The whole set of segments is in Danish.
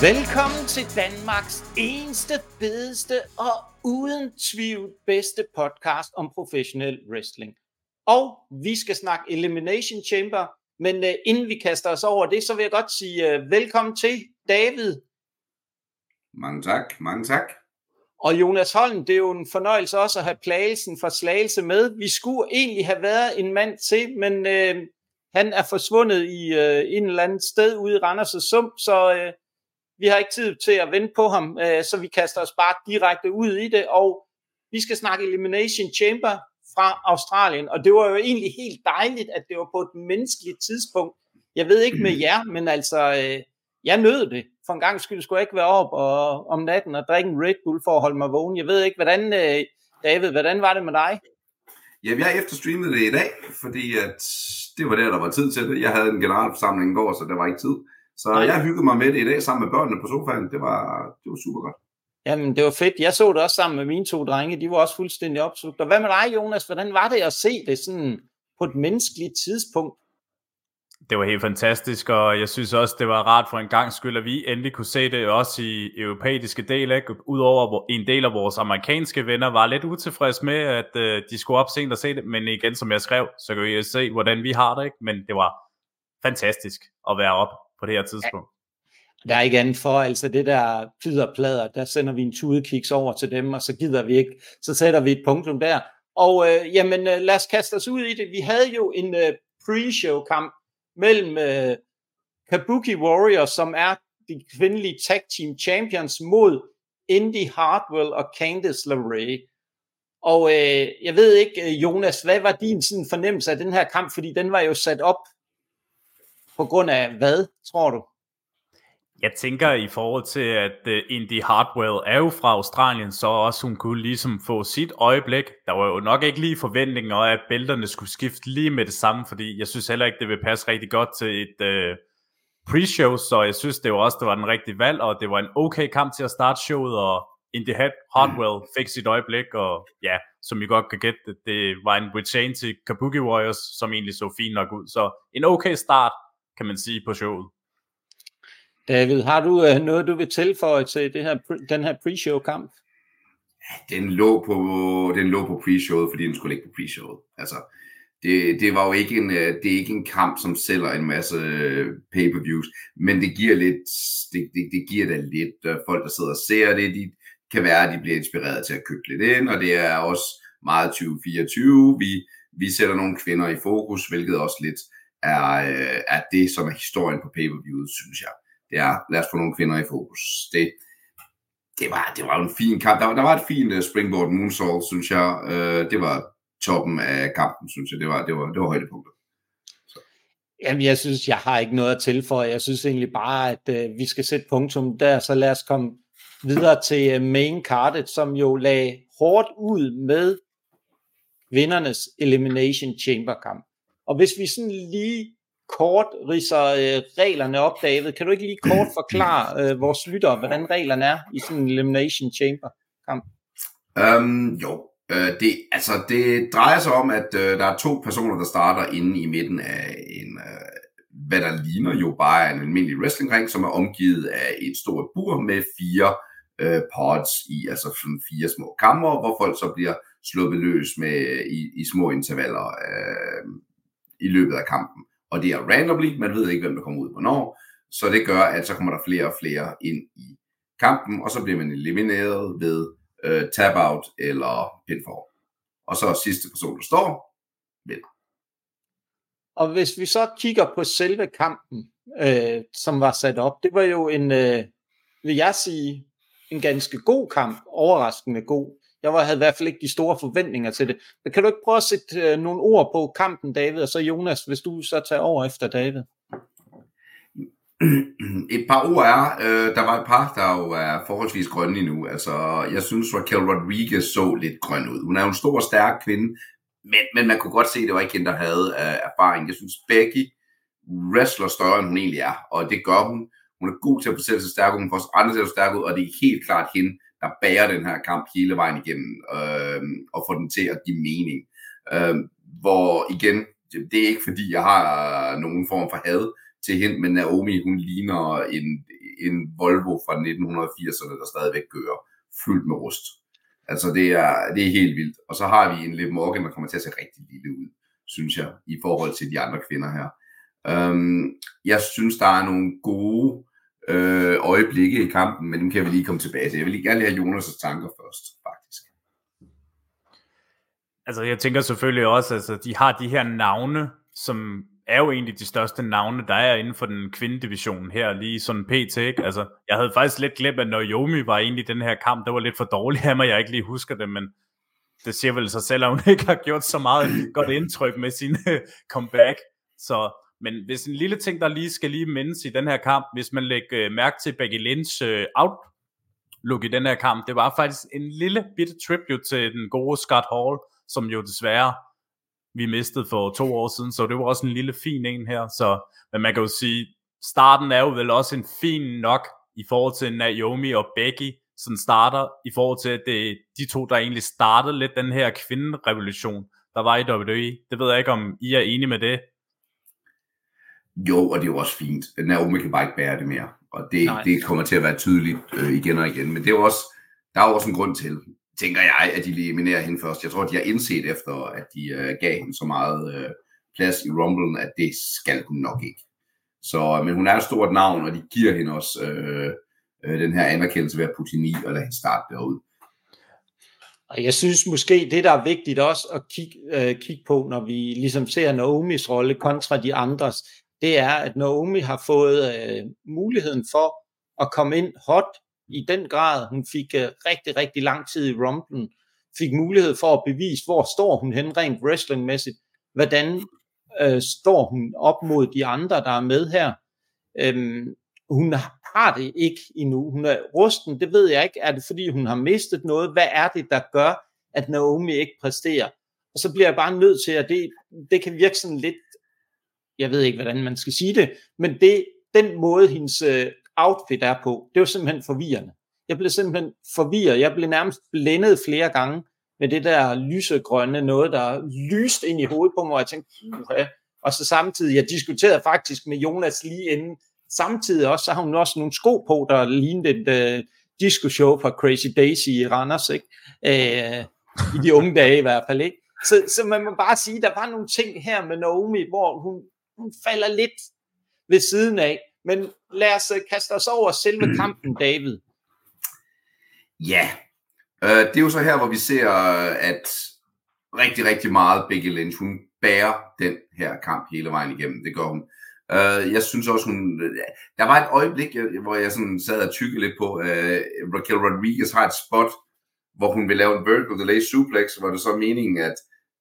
Velkommen til Danmarks eneste, bedste og uden tvivl bedste podcast om professionel wrestling. Og vi skal snakke Elimination Chamber, men uh, inden vi kaster os over det, så vil jeg godt sige uh, velkommen til David. Mange tak, mange tak. Og Jonas Holm, det er jo en fornøjelse også at have plagelsen for slagelse med. Vi skulle egentlig have været en mand til, men uh, han er forsvundet i uh, en eller anden sted ude i Randers' Sump, så uh, vi har ikke tid til at vente på ham, uh, så vi kaster os bare direkte ud i det, og vi skal snakke Elimination Chamber fra Australien, og det var jo egentlig helt dejligt, at det var på et menneskeligt tidspunkt. Jeg ved ikke med jer, men altså, uh, jeg nød det. For en gang skyld skulle jeg ikke være op og, om natten og drikke en Red Bull for at holde mig vågen. Jeg ved ikke, hvordan, uh, David, hvordan var det med dig? Jamen, jeg efterstreamede det i dag, fordi at det var der, der var tid til det. Jeg havde en generalforsamling i går, så der var ikke tid. Så Nej. jeg hyggede mig med det i dag sammen med børnene på sofaen. Det var, det var super godt. Jamen, det var fedt. Jeg så det også sammen med mine to drenge. De var også fuldstændig opslugt. Og hvad med dig, Jonas? Hvordan var det at se det sådan på et menneskeligt tidspunkt? Det var helt fantastisk, og jeg synes også, det var rart for en gang skyld, at vi endelig kunne se det også i europæiske del, ikke? Udover hvor en del af vores amerikanske venner var lidt utilfredse med, at øh, de skulle op sent og se det, men igen, som jeg skrev, så kan vi se, hvordan vi har det, ikke? Men det var fantastisk at være op på det her tidspunkt. Der er ikke andet for, altså det der plader, der sender vi en tudekiks over til dem, og så gider vi ikke, så sætter vi et punktum der. Og øh, jamen, øh, lad os kaste os ud i det. Vi havde jo en øh, pre-show kamp mellem øh, Kabuki Warriors, som er de kvindelige tag team champions, mod Indy Hartwell og Candice LeRae. Og øh, jeg ved ikke, øh, Jonas, hvad var din sådan fornemmelse af den her kamp? Fordi den var jo sat op på grund af hvad, tror du? Jeg tænker i forhold til, at øh, Indy Hartwell er jo fra Australien, så også hun kunne ligesom få sit øjeblik. Der var jo nok ikke lige forventninger at bælterne skulle skifte lige med det samme, fordi jeg synes heller ikke, det vil passe rigtig godt til et øh, pre-show, så jeg synes det var også, det var den rigtige valg, og det var en okay kamp til at starte showet, og Indy Hartwell fik sit øjeblik, og ja, som I godt kan gætte, det, det var en retain til Kabuki Warriors, som egentlig så fint nok ud. Så en okay start, kan man sige, på showet. David, har du uh, noget, du vil tilføje til det her, den her pre-show kamp? Den lå på, den lå på pre-showet, fordi den skulle ligge på pre-showet. Altså, det, det var jo ikke en, øh, det er ikke en kamp, som sælger en masse øh, pay-per-views, men det giver lidt, det, det, det giver da lidt folk, der sidder og ser det, de kan være, at de bliver inspireret til at købe lidt ind, og det er også meget 2024. Vi, vi sætter nogle kvinder i fokus, hvilket også lidt er, øh, er det, som er historien på pay-per-viewet, synes jeg det er, lad os få nogle kvinder i fokus. Det, det, var, det var en fin kamp. Der, der var et fint uh, springboard moonsault, synes jeg. Uh, det var toppen af kampen, synes jeg. Det var, det var, det var højdepunktet. Så. Jamen, jeg synes, jeg har ikke noget at tilføje. Jeg synes egentlig bare, at uh, vi skal sætte punktum der, så lad os komme videre til uh, main cardet, som jo lagde hårdt ud med vindernes Elimination Chamber kamp. Og hvis vi sådan lige kort riser øh, reglerne op, David. Kan du ikke lige kort forklare øh, vores lyttere, hvordan reglerne er i sådan en Elimination Chamber kamp? Um, jo, øh, det, altså, det drejer sig om, at øh, der er to personer, der starter inde i midten af en, øh, hvad der ligner jo bare en almindelig wrestlingring, som er omgivet af et stort bur med fire øh, pods i, altså fire små kammer, hvor folk så bliver sluppet løs med i, i små intervaller øh, i løbet af kampen og det er randomly, man ved ikke, hvem der kommer ud hvornår, så det gør, at så kommer der flere og flere ind i kampen, og så bliver man elimineret ved øh, tap-out eller pinfall. Og så sidste person, der står, vinder. Og hvis vi så kigger på selve kampen, øh, som var sat op, det var jo en, øh, vil jeg sige, en ganske god kamp, overraskende god. Jeg var, havde i hvert fald ikke de store forventninger til det. Men kan du ikke prøve at sætte øh, nogle ord på kampen, David, og så Jonas, hvis du så tager over efter David? Et par ord er, øh, der var et par, der jo er forholdsvis grønne endnu. Altså, jeg synes, Raquel Rodriguez så lidt grøn ud. Hun er jo en stor, stærk kvinde, men, men man kunne godt se, at det var ikke hende, der havde øh, erfaring. Jeg synes, Becky wrestler større, end hun egentlig er, og det gør hun. Hun er god til at fortælle sig stærk ud, hun får andre til at stærk ud, og det er helt klart hende, der bærer den her kamp hele vejen igennem øh, og får den til at give mening. Øh, hvor igen, det er ikke fordi, jeg har nogen form for had til hende, men Naomi, hun ligner en, en Volvo fra 1980'erne, der stadigvæk kører fyldt med rust. Altså det er, det er helt vildt. Og så har vi en Liv Morgan, der kommer til at se rigtig lille ud, synes jeg, i forhold til de andre kvinder her. Øhm, jeg synes, der er nogle gode øh, øjeblikke i kampen, men dem kan vi lige komme tilbage til. Jeg vil lige gerne have Jonas' tanker først, faktisk. Altså, jeg tænker selvfølgelig også, altså, de har de her navne, som er jo egentlig de største navne, der er inden for den kvindedivision her, lige sådan pt. Ikke? Altså, jeg havde faktisk lidt glemt, at Naomi var egentlig i den her kamp, der var lidt for dårlig af mig, jeg ikke lige husker det, men det siger vel sig selv, at hun ikke har gjort så meget godt indtryk med sin comeback. Så, men hvis en lille ting, der lige skal lige mindes i den her kamp, hvis man lægger øh, mærke til Becky Lynch øh, out, outlook i den her kamp, det var faktisk en lille bitte tribute til den gode Scott Hall, som jo desværre vi mistede for to år siden, så det var også en lille fin en her. Så, men man kan jo sige, starten er jo vel også en fin nok i forhold til Naomi og Becky, som starter i forhold til, at det er de to, der egentlig startede lidt den her kvinderevolution, der var i WWE. Det ved jeg ikke, om I er enige med det. Jo, og det er jo også fint. Naomi kan bare ikke bære det mere. Og det, det kommer til at være tydeligt øh, igen og igen. Men det er også, der er jo også en grund til, tænker jeg, at de eliminerer hende først. Jeg tror, de har indset efter, at de uh, gav hende så meget uh, plads i Rumble, at det skal hun nok ikke. Så, men hun er et stort navn, og de giver hende også uh, uh, den her anerkendelse ved at putte hende i og lade hende starte derud. Og jeg synes måske, det der er vigtigt også at kigge, uh, kigge på, når vi ligesom ser Naomis rolle kontra de andres, det er, at Naomi har fået øh, muligheden for at komme ind hot i den grad. Hun fik øh, rigtig, rigtig lang tid i rumpen, fik mulighed for at bevise, hvor står hun hen rent wrestlingmæssigt, hvordan øh, står hun op mod de andre, der er med her. Øhm, hun har det ikke endnu. Hun er rusten, det ved jeg ikke. Er det fordi, hun har mistet noget? Hvad er det, der gør, at Naomi ikke præsterer? Og så bliver jeg bare nødt til, at det, det kan virke sådan lidt, jeg ved ikke, hvordan man skal sige det, men det, den måde, hendes øh, outfit er på, det var simpelthen forvirrende. Jeg blev simpelthen forvirret. Jeg blev nærmest blændet flere gange med det der lysegrønne, noget der lyst ind i hovedet på mig, og jeg tænkte, okay. og så samtidig, jeg diskuterede faktisk med Jonas lige inden, samtidig også, så har hun også nogle sko på, der lignede et uh, disco-show fra Crazy Daisy i Randers, ikke? Uh, i de unge dage i hvert fald, ikke? Så, så man må bare sige, der var nogle ting her med Naomi, hvor hun, hun falder lidt ved siden af, men lad os øh, kaste os over selve kampen, David. Ja, øh, det er jo så her, hvor vi ser, at rigtig, rigtig meget Becky Lynch, hun bærer den her kamp hele vejen igennem. Det gør hun. Uh, jeg synes også, hun... Der var et øjeblik, hvor jeg sådan sad og tykkede lidt på, uh, Raquel Rodriguez har et spot, hvor hun vil lave en vertical delay suplex, hvor det så er meningen, at,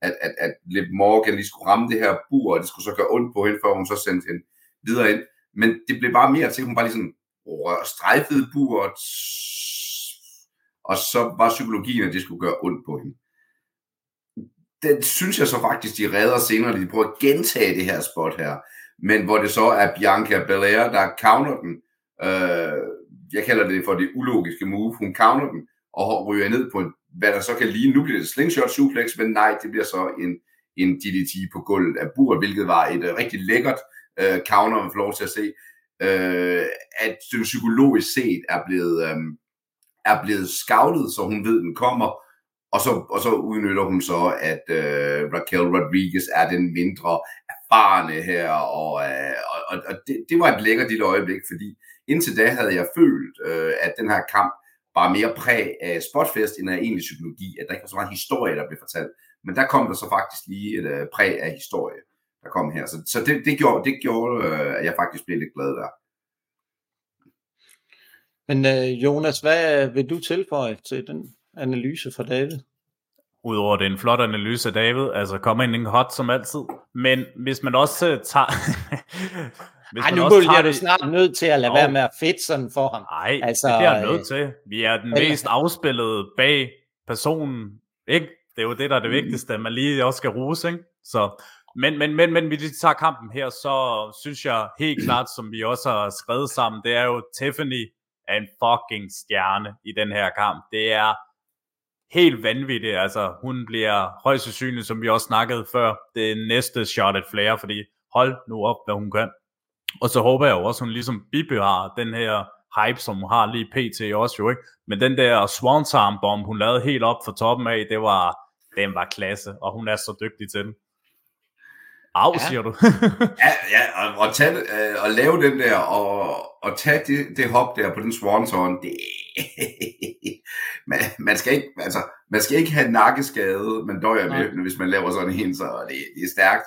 at, at, at Liv Morgan lige skulle ramme det her bur, og det skulle så gøre ondt på hende, før hun så sendte hende videre ind. Men det blev bare mere til, at hun bare lige sådan strejfede buret, og så var psykologien, at det skulle gøre ondt på hende. Den synes jeg så faktisk, de redder senere, de prøver at gentage det her spot her, men hvor det så er Bianca Belair, der counter den. Øh, jeg kalder det for det ulogiske move. Hun counter den og ryger ned på en, hvad der så kan lige, nu bliver det slingshot suplex, men nej, det bliver så en, en DDT på gulvet af bur, hvilket var et uh, rigtig lækkert uh, counter, man får lov til at se, uh, at det psykologisk set er blevet, um, er blevet scoutet, så hun ved, den kommer, og så, og så udnytter hun så, at uh, Raquel Rodriguez er den mindre erfarne her, og, uh, og, og det, det var et lækkert lille øjeblik, fordi indtil da havde jeg følt, uh, at den her kamp var mere præg af spotfest, end af egentlig psykologi, at der ikke var så meget historie, der blev fortalt. Men der kom der så faktisk lige et øh, præg af historie der kom her. Så, så det, det gjorde, det gjorde øh, at jeg faktisk blev lidt glad der. Men øh, Jonas, hvad vil du tilføje til den analyse fra David? Udover det er en flot analyse af David, altså kommer ind en hot som altid. Men hvis man også uh, tager... hvis Ej, nu bliver du snart nødt til at lade oh. være med at fedt sådan for ham. Nej, altså, det bliver jeg nødt til. Vi er den mest afspillede bag personen, ikke? Det er jo det, der er det vigtigste, at man lige også skal ruse, ikke? Så men, men, men, men hvis vi tager kampen her, så synes jeg helt klart, som vi også har skrevet sammen, det er jo Tiffany er en fucking stjerne i den her kamp. Det er helt vanvittigt. Altså, hun bliver højst sandsynligt, som vi også snakkede før, det næste shot at flere, fordi hold nu op, hvad hun kan. Og så håber jeg jo også, hun ligesom bibeholder den her hype, som hun har lige pt. også jo, ikke? Men den der Swanton bomb, hun lavede helt op for toppen af, det var, den var klasse, og hun er så dygtig til den. Au, ja. siger du. ja, ja og, og, tage, øh, og lave den der, og, og tage det, det hop der på den swanton, det, man, man, skal ikke, altså, man skal ikke have nakkeskade, man døjer med, hvis man laver sådan en, så det, det er stærkt.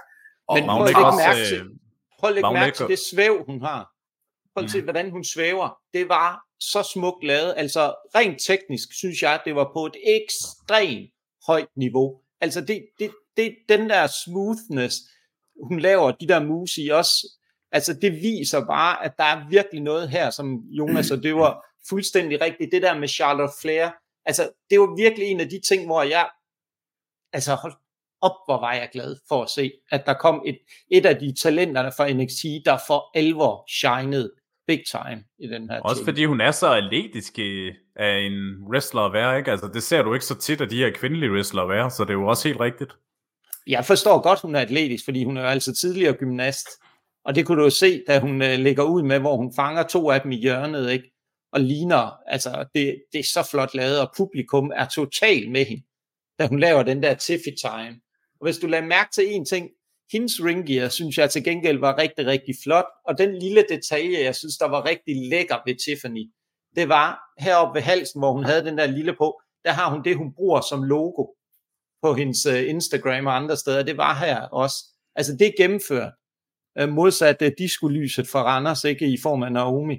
Og, Men prøv at lægge mærke til, prøv at lægge mærke til det svæv, hun har. Prøv at se, mm. hvordan hun svæver. Det var så smukt lavet. Altså, rent teknisk synes jeg, det var på et ekstremt højt niveau. Altså, det, det, det, den der smoothness, hun laver de der moves i også, altså det viser bare, at der er virkelig noget her, som Jonas, og det var fuldstændig rigtigt, det der med Charlotte Flair, altså det var virkelig en af de ting, hvor jeg, altså hold op, hvor var jeg glad for at se, at der kom et, et af de talenterne fra NXT, der for alvor shinede big time i den her Også ting. fordi hun er så atletisk af en wrestler at være, ikke? Altså det ser du ikke så tit af de her kvindelige wrestler at være, så det er jo også helt rigtigt. Jeg forstår godt, hun er atletisk, fordi hun er altså tidligere gymnast. Og det kunne du jo se, da hun øh, lægger ud med, hvor hun fanger to af dem i hjørnet, ikke? Og ligner, altså det, det er så flot lavet, og publikum er totalt med hende, da hun laver den der Tiffy time. Og hvis du lader mærke til en ting, hendes ringgear, synes jeg til gengæld var rigtig, rigtig flot, og den lille detalje, jeg synes, der var rigtig lækker ved Tiffany, det var heroppe ved halsen, hvor hun havde den der lille på, der har hun det, hun bruger som logo på hendes uh, Instagram og andre steder, det var her også. Altså det er gennemført, uh, modsat uh, disco-lyset for Randers, ikke i form af Naomi.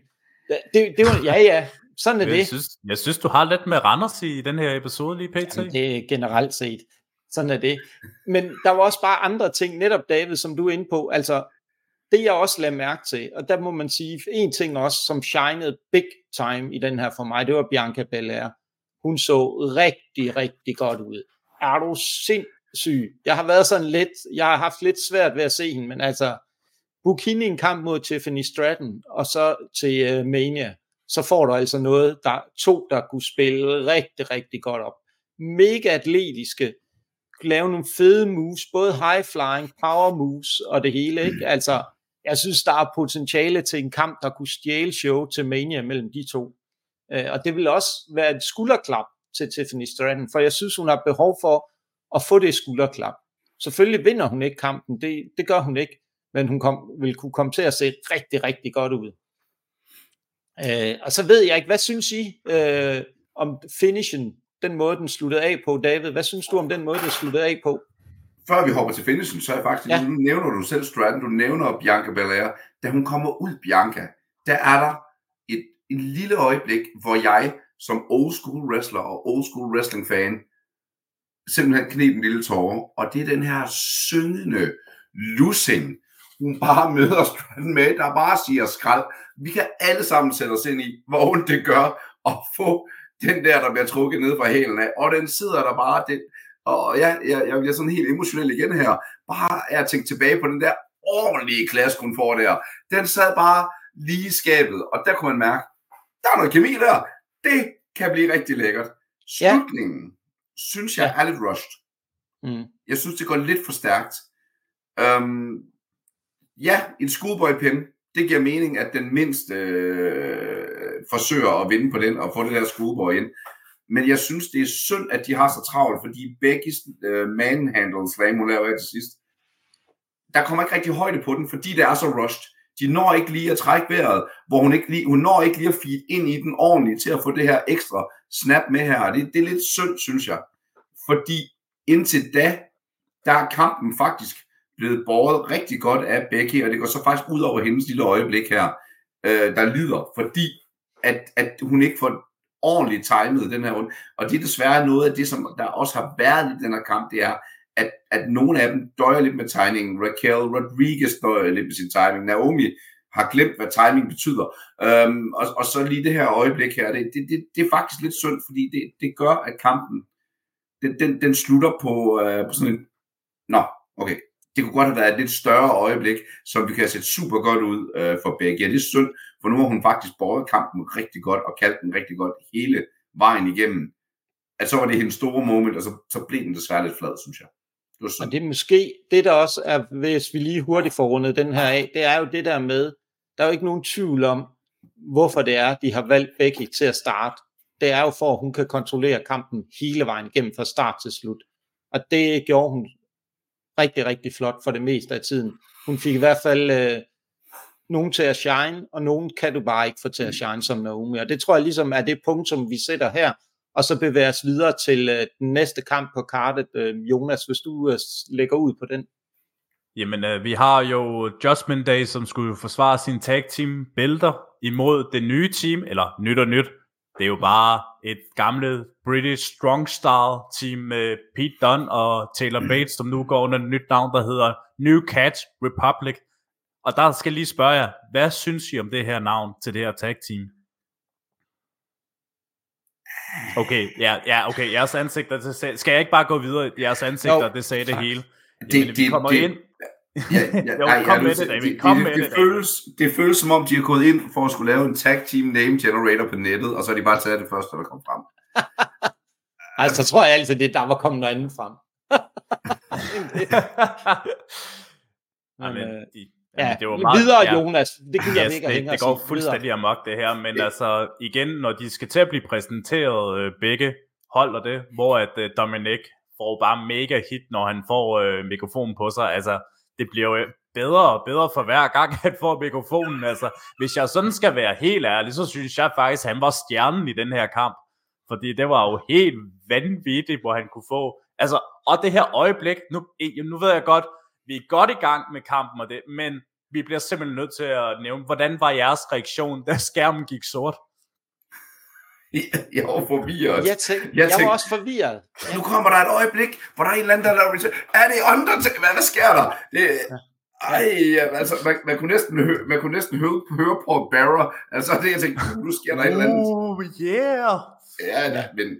Det, det, det var, ja ja, sådan er jeg det. Synes, jeg synes, du har lidt med Randers i den her episode lige pt. Jamen, det er generelt set. Sådan er det. Men der var også bare andre ting, netop David, som du er inde på. Altså, det jeg også lagde mærke til, og der må man sige, en ting også, som shinede big time i den her for mig, det var Bianca Belair. Hun så rigtig, rigtig godt ud er du sindssyg. Jeg har været sådan lidt, jeg har haft lidt svært ved at se hende, men altså, book hende en kamp mod Tiffany Stratton, og så til uh, Mania, så får du altså noget, der to, der kunne spille rigtig, rigtig godt op. Mega atletiske, lave nogle fede moves, både high flying, power moves og det hele, ikke? Altså, jeg synes, der er potentiale til en kamp, der kunne stjæle show til Mania mellem de to. Uh, og det vil også være et skulderklap til Tiffany Stratton, for jeg synes, hun har behov for at få det skulderklap. Selvfølgelig vinder hun ikke kampen, det, det gør hun ikke, men hun kom, vil kunne komme til at se rigtig, rigtig godt ud. Øh, og så ved jeg ikke, hvad synes I øh, om finishen, den måde, den sluttede af på, David? Hvad synes du om den måde, den sluttede af på? Før vi hopper til finishen, så er jeg faktisk, ja. nu nævner du selv Stratton, du nævner Bianca Belair. Da hun kommer ud, Bianca, der er der et, et lille øjeblik, hvor jeg som old school wrestler og old school wrestling fan simpelthen knep en lille tårer, og det er den her syngende lussing, hun bare møder Stratton med, der bare siger skrald. Vi kan alle sammen sætte os ind i, hvor ondt det gør at få den der, der bliver trukket ned fra hælen af, og den sidder der bare, den, og jeg, jeg, jeg bliver sådan helt emotionel igen her, bare er tænkt tilbage på den der ordentlige klasse, hun får der. Den sad bare lige i skabet, og der kunne man mærke, der er noget kemi der, det kan blive rigtig lækkert. Slutningen, ja. synes jeg, er lidt rushed. Mm. Jeg synes, det går lidt for stærkt. Um, ja, en schoolboy pin, det giver mening, at den mindste øh, forsøger at vinde på den og få det der schoolboy ind. Men jeg synes, det er synd, at de har så travlt, fordi begge øh, manhandle slam, hun laver til sidst, der kommer ikke rigtig højde på den, fordi det er så rushed. De når ikke lige at trække vejret, hvor hun ikke lige, hun når ikke lige at feed ind i den ordentligt til at få det her ekstra snap med her. Det, det er lidt synd, synes jeg. Fordi indtil da, der er kampen faktisk blevet båret rigtig godt af Becky, og det går så faktisk ud over hendes lille øjeblik her, øh, der lider, fordi at, at hun ikke får ordentligt timet den her runde. Og det er desværre noget af det, som der også har været i den her kamp, det er, at, at nogle af dem døjer lidt med timingen. Raquel Rodriguez døjer lidt med sin timing. Naomi har glemt, hvad timing betyder. Øhm, og, og så lige det her øjeblik her, det, det, det, det er faktisk lidt synd, fordi det, det gør, at kampen, den, den, den slutter på, øh, på sådan en, nå, okay, det kunne godt have været et lidt større øjeblik, som vi kan have set super godt ud øh, for begge. Ja, det er synd, for nu har hun faktisk båret kampen rigtig godt, og kaldt den rigtig godt hele vejen igennem. At så var det hendes store moment, og så, så blev den desværre lidt flad, synes jeg. Det Og det er måske, det der også er, hvis vi lige hurtigt får rundet den her af, det er jo det der med, der er jo ikke nogen tvivl om, hvorfor det er, de har valgt Becky til at starte. Det er jo for, at hun kan kontrollere kampen hele vejen igennem fra start til slut. Og det gjorde hun rigtig, rigtig flot for det meste af tiden. Hun fik i hvert fald øh, nogen til at shine, og nogen kan du bare ikke få til at shine som Naomi. Og det tror jeg ligesom er det punkt, som vi sætter her, og så bevæger os videre til øh, den næste kamp på kartet. Øh, Jonas, hvis du øh, lægger ud på den. Jamen, øh, vi har jo Judgment Day, som skulle forsvare sin tag team bælter imod det nye team, eller nyt og nyt. Det er jo bare et gamle British Strong Style team med Pete Dunne og Taylor Bates, som nu går under et nyt navn, der hedder New Catch Republic. Og der skal jeg lige spørge jer, hvad synes I om det her navn til det her tag team? Okay, ja, ja okay, jeres ansigter, det sagde, skal jeg ikke bare gå videre? Jeres ansigter, no, det sagde det hele. Det, Jamen, det, vi kommer det, ind. Ja, ja, jo, nej, kom ja, med det, David. Kom det, med det, det, føles, det føles som om, de har gået ind for at skulle lave en tag team name generator på nettet, og så har de bare taget det første, der kom frem. altså, så tror jeg altid, det er der var kommet noget andet frem. Men, Jamen, øh, de, Ja, det var meget, videre, ja, Jonas. Det jeg yes, ikke det, det går fuldstændig videre. amok, det her. Men ja. altså, igen, når de skal til at blive præsenteret øh, begge hold og det, hvor at øh, Dominic får bare mega hit, når han får øh, mikrofonen på sig. Altså, det bliver jo bedre og bedre for hver gang, han får mikrofonen. Altså, hvis jeg sådan skal være helt ærlig, så synes jeg faktisk, at han var stjernen i den her kamp. Fordi det var jo helt vanvittigt, hvor han kunne få... Altså, og det her øjeblik, nu, nu ved jeg godt, vi er godt i gang med kampen og det, men vi bliver simpelthen nødt til at nævne, hvordan var jeres reaktion, da skærmen gik sort? Jeg var forvirret. Jeg, tænkte, jeg, tænkte, jeg var også forvirret. Nu kommer der et øjeblik, hvor der er en eller anden, der laver Er det Undertaker? Hvad, hvad sker der? Det, ej, altså, man, man, kunne næsten høre, man kunne næsten høre, høre på Barra. Altså, det jeg tænkte, nu sker der et eller andet. Oh, yeah. Ja, ja. men...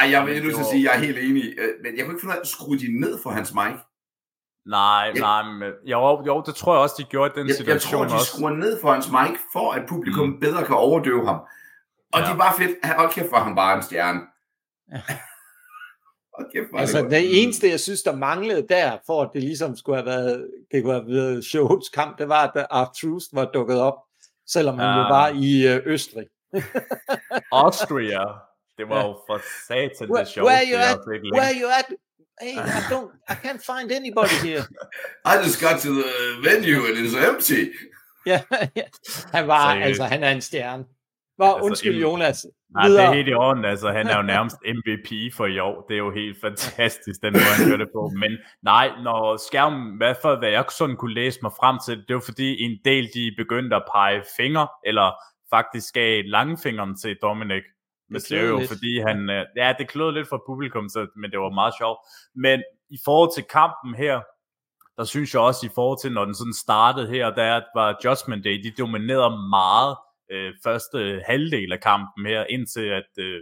Ej, jeg vil nødt til at sige, at jeg er helt enig. Øh, men jeg kunne ikke finde ud af at skrue de ned for hans mic. Nej, jeg, nej, men jo, jo, det tror jeg også, de gjorde den jeg, situation Jeg tror, de også. skruer ned for hans mic, for at publikum mm. bedre kan overdøve ham. Og ja. det er bare fedt. Hold kæft, for ham bare en stjerne. Ja. kæft, altså, det, det eneste, jeg synes, der manglede der, for at det ligesom skulle have været, det kunne have været showets kamp, det var, at Art Truth var dukket op, selvom han ja. jo var i øh, Østrig. Austria. Det var jo for satan det show. Where you at? Where you at? Hey, I don't, I can't find anybody here. I just got to the venue and it's empty. ja, ja, han var, så, altså, han er en stjerne. Hvor, altså, undskyld, Jonas. Nej, det er helt i orden. Altså, han er jo nærmest MVP for i år. Det er jo helt fantastisk, den måde, han gør det på. Men nej, når skærmen, hvad for hvad jeg sådan kunne læse mig frem til, det var fordi en del, de begyndte at pege fingre, eller faktisk gav langfingeren til Dominic Mysterio, det fordi han, øh, ja, det klød lidt for publikum, så, men det var meget sjovt. Men i forhold til kampen her, der synes jeg også i forhold til, når den sådan startede her, der var Judgment Day, de dominerede meget øh, første halvdel af kampen her, indtil at øh,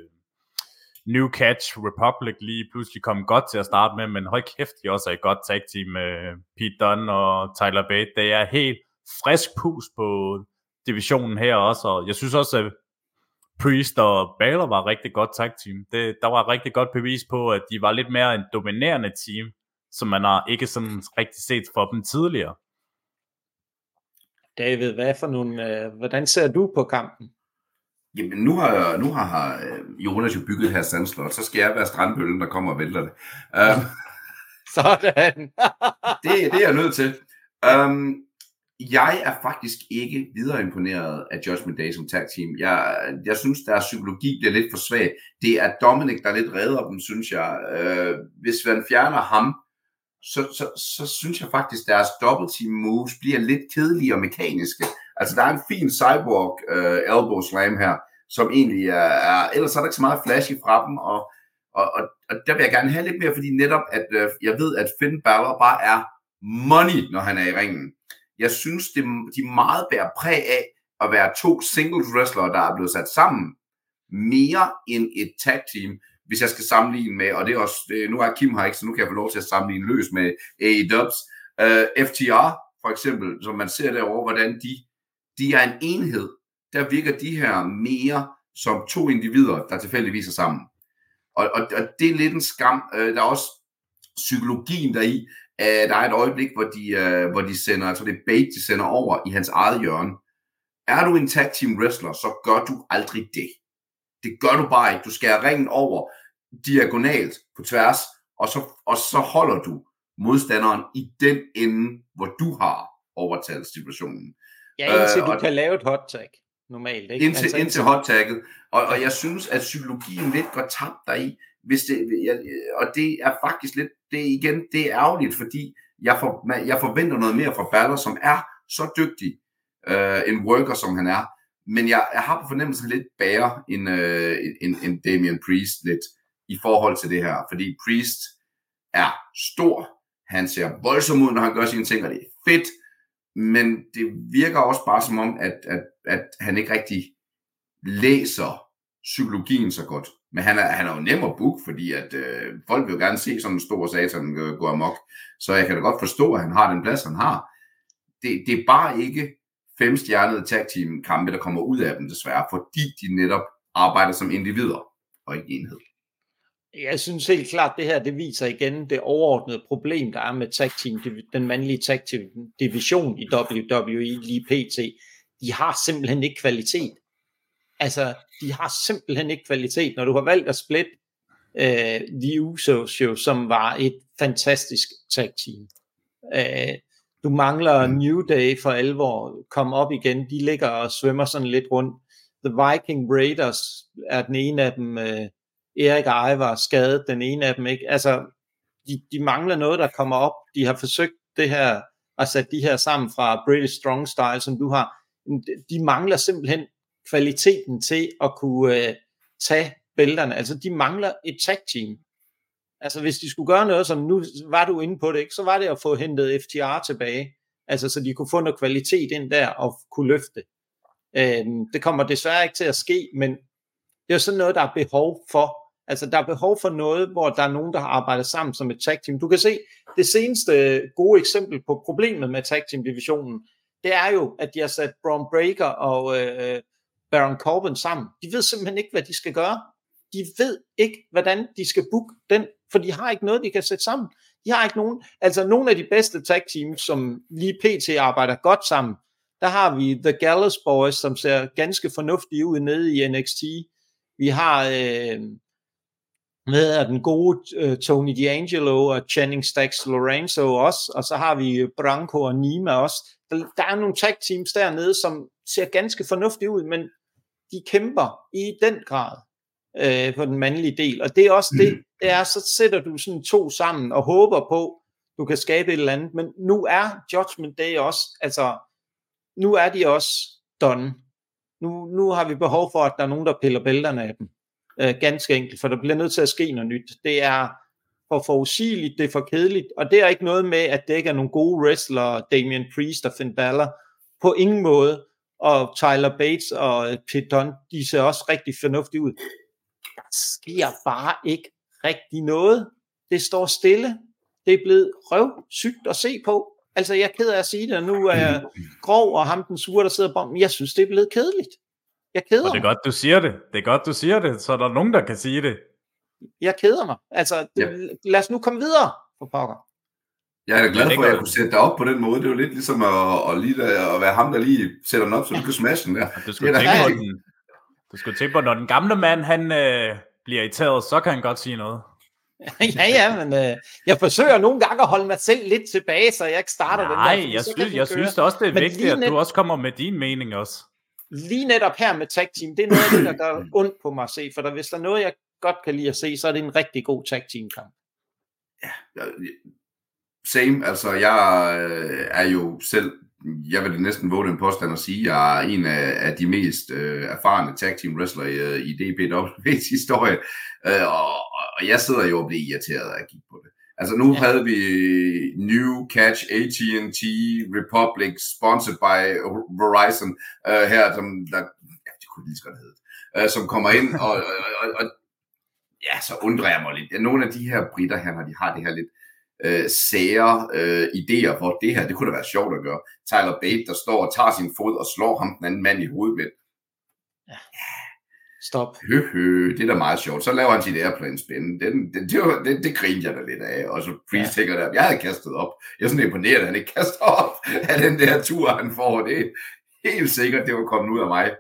New Catch Republic lige pludselig kom godt til at starte med, men hold kæft, de også er et godt tag team med Pete Dunne og Tyler Bate. Det er helt frisk pus på divisionen her også, og jeg synes også, at Priest og Balor var rigtig godt tag team. Det, der var rigtig godt bevis på, at de var lidt mere en dominerende team, som man har ikke sådan rigtig set for dem tidligere. David, hvad for nogle, øh, hvordan ser du på kampen? Jamen, nu har, nu har øh, Jonas jo bygget her sandslot, så skal jeg være strandbøllen, der kommer og vælter det. Um, Sådan. det, det er jeg nødt til. Um, jeg er faktisk ikke videre imponeret af Judgment Day som tag team. Jeg, jeg synes, deres psykologi bliver lidt for svag. Det er Dominic, der lidt redder dem, synes jeg. Øh, hvis man fjerner ham, så, så, så synes jeg faktisk, deres double team moves bliver lidt kedelige og mekaniske. Altså, der er en fin cyborg øh, elbow slam her, som egentlig er, er, ellers er der ikke så meget flashy fra dem, og, og, og, og der vil jeg gerne have lidt mere, fordi netop, at øh, jeg ved, at Finn Balor bare er money, når han er i ringen. Jeg synes, det, de meget bærer præg af at være to singles wrestlere, der er blevet sat sammen mere end et tag team, hvis jeg skal sammenligne med, og det er også, nu er Kim her ikke, så nu kan jeg få lov til at sammenligne løs med AEW's. Uh, øh, FTR, for eksempel, som man ser derovre, hvordan de, de er en enhed. Der virker de her mere som to individer, der tilfældigvis er sammen. Og, og, og det er lidt en skam. Uh, der er også psykologien deri, Uh, der er et øjeblik, hvor de, uh, hvor de sender, altså det er bait, de sender over i hans eget hjørne. Er du en tag team wrestler, så gør du aldrig det. Det gør du bare ikke. Du skærer ringen over diagonalt på tværs, og så, og så holder du modstanderen i den ende, hvor du har overtalt situationen. Ja, indtil uh, du kan lave et hot tag normalt. Ikke? Indtil, altså, indtil hot tagget. Og, og jeg synes, at psykologien lidt går tabt deri. Hvis det, jeg, og det er faktisk lidt, det er igen, det er ærgerligt, fordi jeg, for, jeg forventer noget mere fra Baller, som er så dygtig øh, en worker, som han er. Men jeg, jeg har på fornemmelsen lidt bære en, øh, en, en Damian Priest lidt i forhold til det her. Fordi Priest er stor, han ser voldsom ud, når han gør sine ting, og det er fedt, men det virker også bare som om, at, at, at han ikke rigtig læser psykologien så godt. Men han er, han er jo nem at booke, fordi at øh, folk vil jo gerne se sådan en stor satan øh, gå amok. Så jeg kan da godt forstå, at han har den plads, han har. Det, det er bare ikke femstjernede tag team kampe, der kommer ud af dem desværre, fordi de netop arbejder som individer og ikke enhed. Jeg synes helt klart, det her det viser igen det overordnede problem, der er med tag team, den mandlige tag team division i WWE lige pt. De har simpelthen ikke kvalitet. Altså, de har simpelthen ikke kvalitet. Når du har valgt at splitte øh, The Usos jo, som var et fantastisk tag team. Øh, du mangler mm. New Day for alvor, kom op igen, de ligger og svømmer sådan lidt rundt. The Viking Raiders er den ene af dem, øh, Erik Eje var skadet, den ene af dem ikke. Altså, de, de mangler noget, der kommer op. De har forsøgt det her, at sætte de her sammen fra British Strong Style, som du har. De mangler simpelthen kvaliteten til at kunne øh, tage bælterne. Altså, de mangler et tag team. Altså, hvis de skulle gøre noget, som nu var du inde på det, ikke, så var det at få hentet FTR tilbage. Altså, så de kunne få noget kvalitet ind der og kunne løfte. Øhm, det kommer desværre ikke til at ske, men det er jo sådan noget, der er behov for Altså, der er behov for noget, hvor der er nogen, der har arbejdet sammen som et tag team. Du kan se, det seneste øh, gode eksempel på problemet med tag team divisionen, det er jo, at de har sat Braun Breaker og øh, Baron Corbin sammen. De ved simpelthen ikke, hvad de skal gøre. De ved ikke, hvordan de skal booke den, for de har ikke noget, de kan sætte sammen. De har ikke nogen, altså nogle af de bedste tag teams, som lige pt. arbejder godt sammen. Der har vi The Gallus Boys, som ser ganske fornuftige ud nede i NXT. Vi har øh, med den gode øh, Tony D'Angelo og Channing Stacks Lorenzo også, og så har vi Branko og Nima også. Der, der er nogle tag teams dernede, som ser ganske fornuftige ud, men de kæmper i den grad uh, på den mandlige del, og det er også det, mm. det er, så sætter du sådan to sammen og håber på, du kan skabe et eller andet, men nu er Judgment Day også, altså, nu er de også done. Nu, nu har vi behov for, at der er nogen, der piller bælterne af dem. Øh, ganske enkelt, for der bliver nødt til at ske noget nyt. Det er for forudsigeligt, det er for kedeligt, og det er ikke noget med, at det ikke er nogle gode wrestlere, Damian Priest og Finn Balor, på ingen måde, og Tyler Bates og Pete Dunne, de ser også rigtig fornuftige ud. Der sker bare ikke rigtig noget. Det står stille. Det er blevet røvsygt at se på. Altså, jeg er ked af at sige det, og nu er jeg grov, og ham den sure, der sidder på, men jeg synes, det er blevet kedeligt. Jeg keder Og det er godt, du siger det. Det er godt, du siger det, så der er nogen, der kan sige det. Jeg keder mig. Altså, ja. lad os nu komme videre for pokker. Jeg er da glad for, at jeg kunne sætte dig op på den måde. Det er jo lidt ligesom at, at, lige, at være ham, der lige sætter den op, så du kan smash den der. Du skulle, tænke på den, du skulle tænke på, når den gamle mand han, øh, bliver irriteret, så kan han godt sige noget. ja, ja, men øh, jeg forsøger nogle gange at holde mig selv lidt tilbage, så jeg ikke starter Nej, den der. Nej, jeg, synes, jeg synes også, det er men vigtigt, at du også kommer med din mening også lige netop her med tag team, det er noget af det, der gør ondt på mig at se, for der, hvis der er noget, jeg godt kan lide at se, så er det en rigtig god tag team kamp. Ja, same, altså jeg øh, er jo selv, jeg vil næsten våge den påstand at sige, jeg er en af, af de mest øh, erfarne tag team wrestler i, øh, i DPW's historie, øh, og, og jeg sidder jo og bliver irriteret af at kigge på det. Altså nu ja. havde vi New Catch AT&T Republic sponsored by Verizon uh, her, som der, ja, det kunne lige så godt hedde, uh, som kommer ind og, og, og, og ja, så undrer jeg mig lidt. Nogle af de her britter her, når de har det her lidt uh, sære uh, idéer for det her, det kunne da være sjovt at gøre. Tyler Bate, der står og tager sin fod og slår ham den anden mand i hovedet med. Ja. Stop. Hø, hø, det er da meget sjovt. Så laver han sit airplane spin. Den, den, det, var, det, det grinte jeg da lidt af. Og så Priest ja. tænker der, jeg havde kastet op. Jeg er sådan imponeret, at han ikke kaster op af den der tur, han får. Det er helt sikkert, det var kommet ud af mig.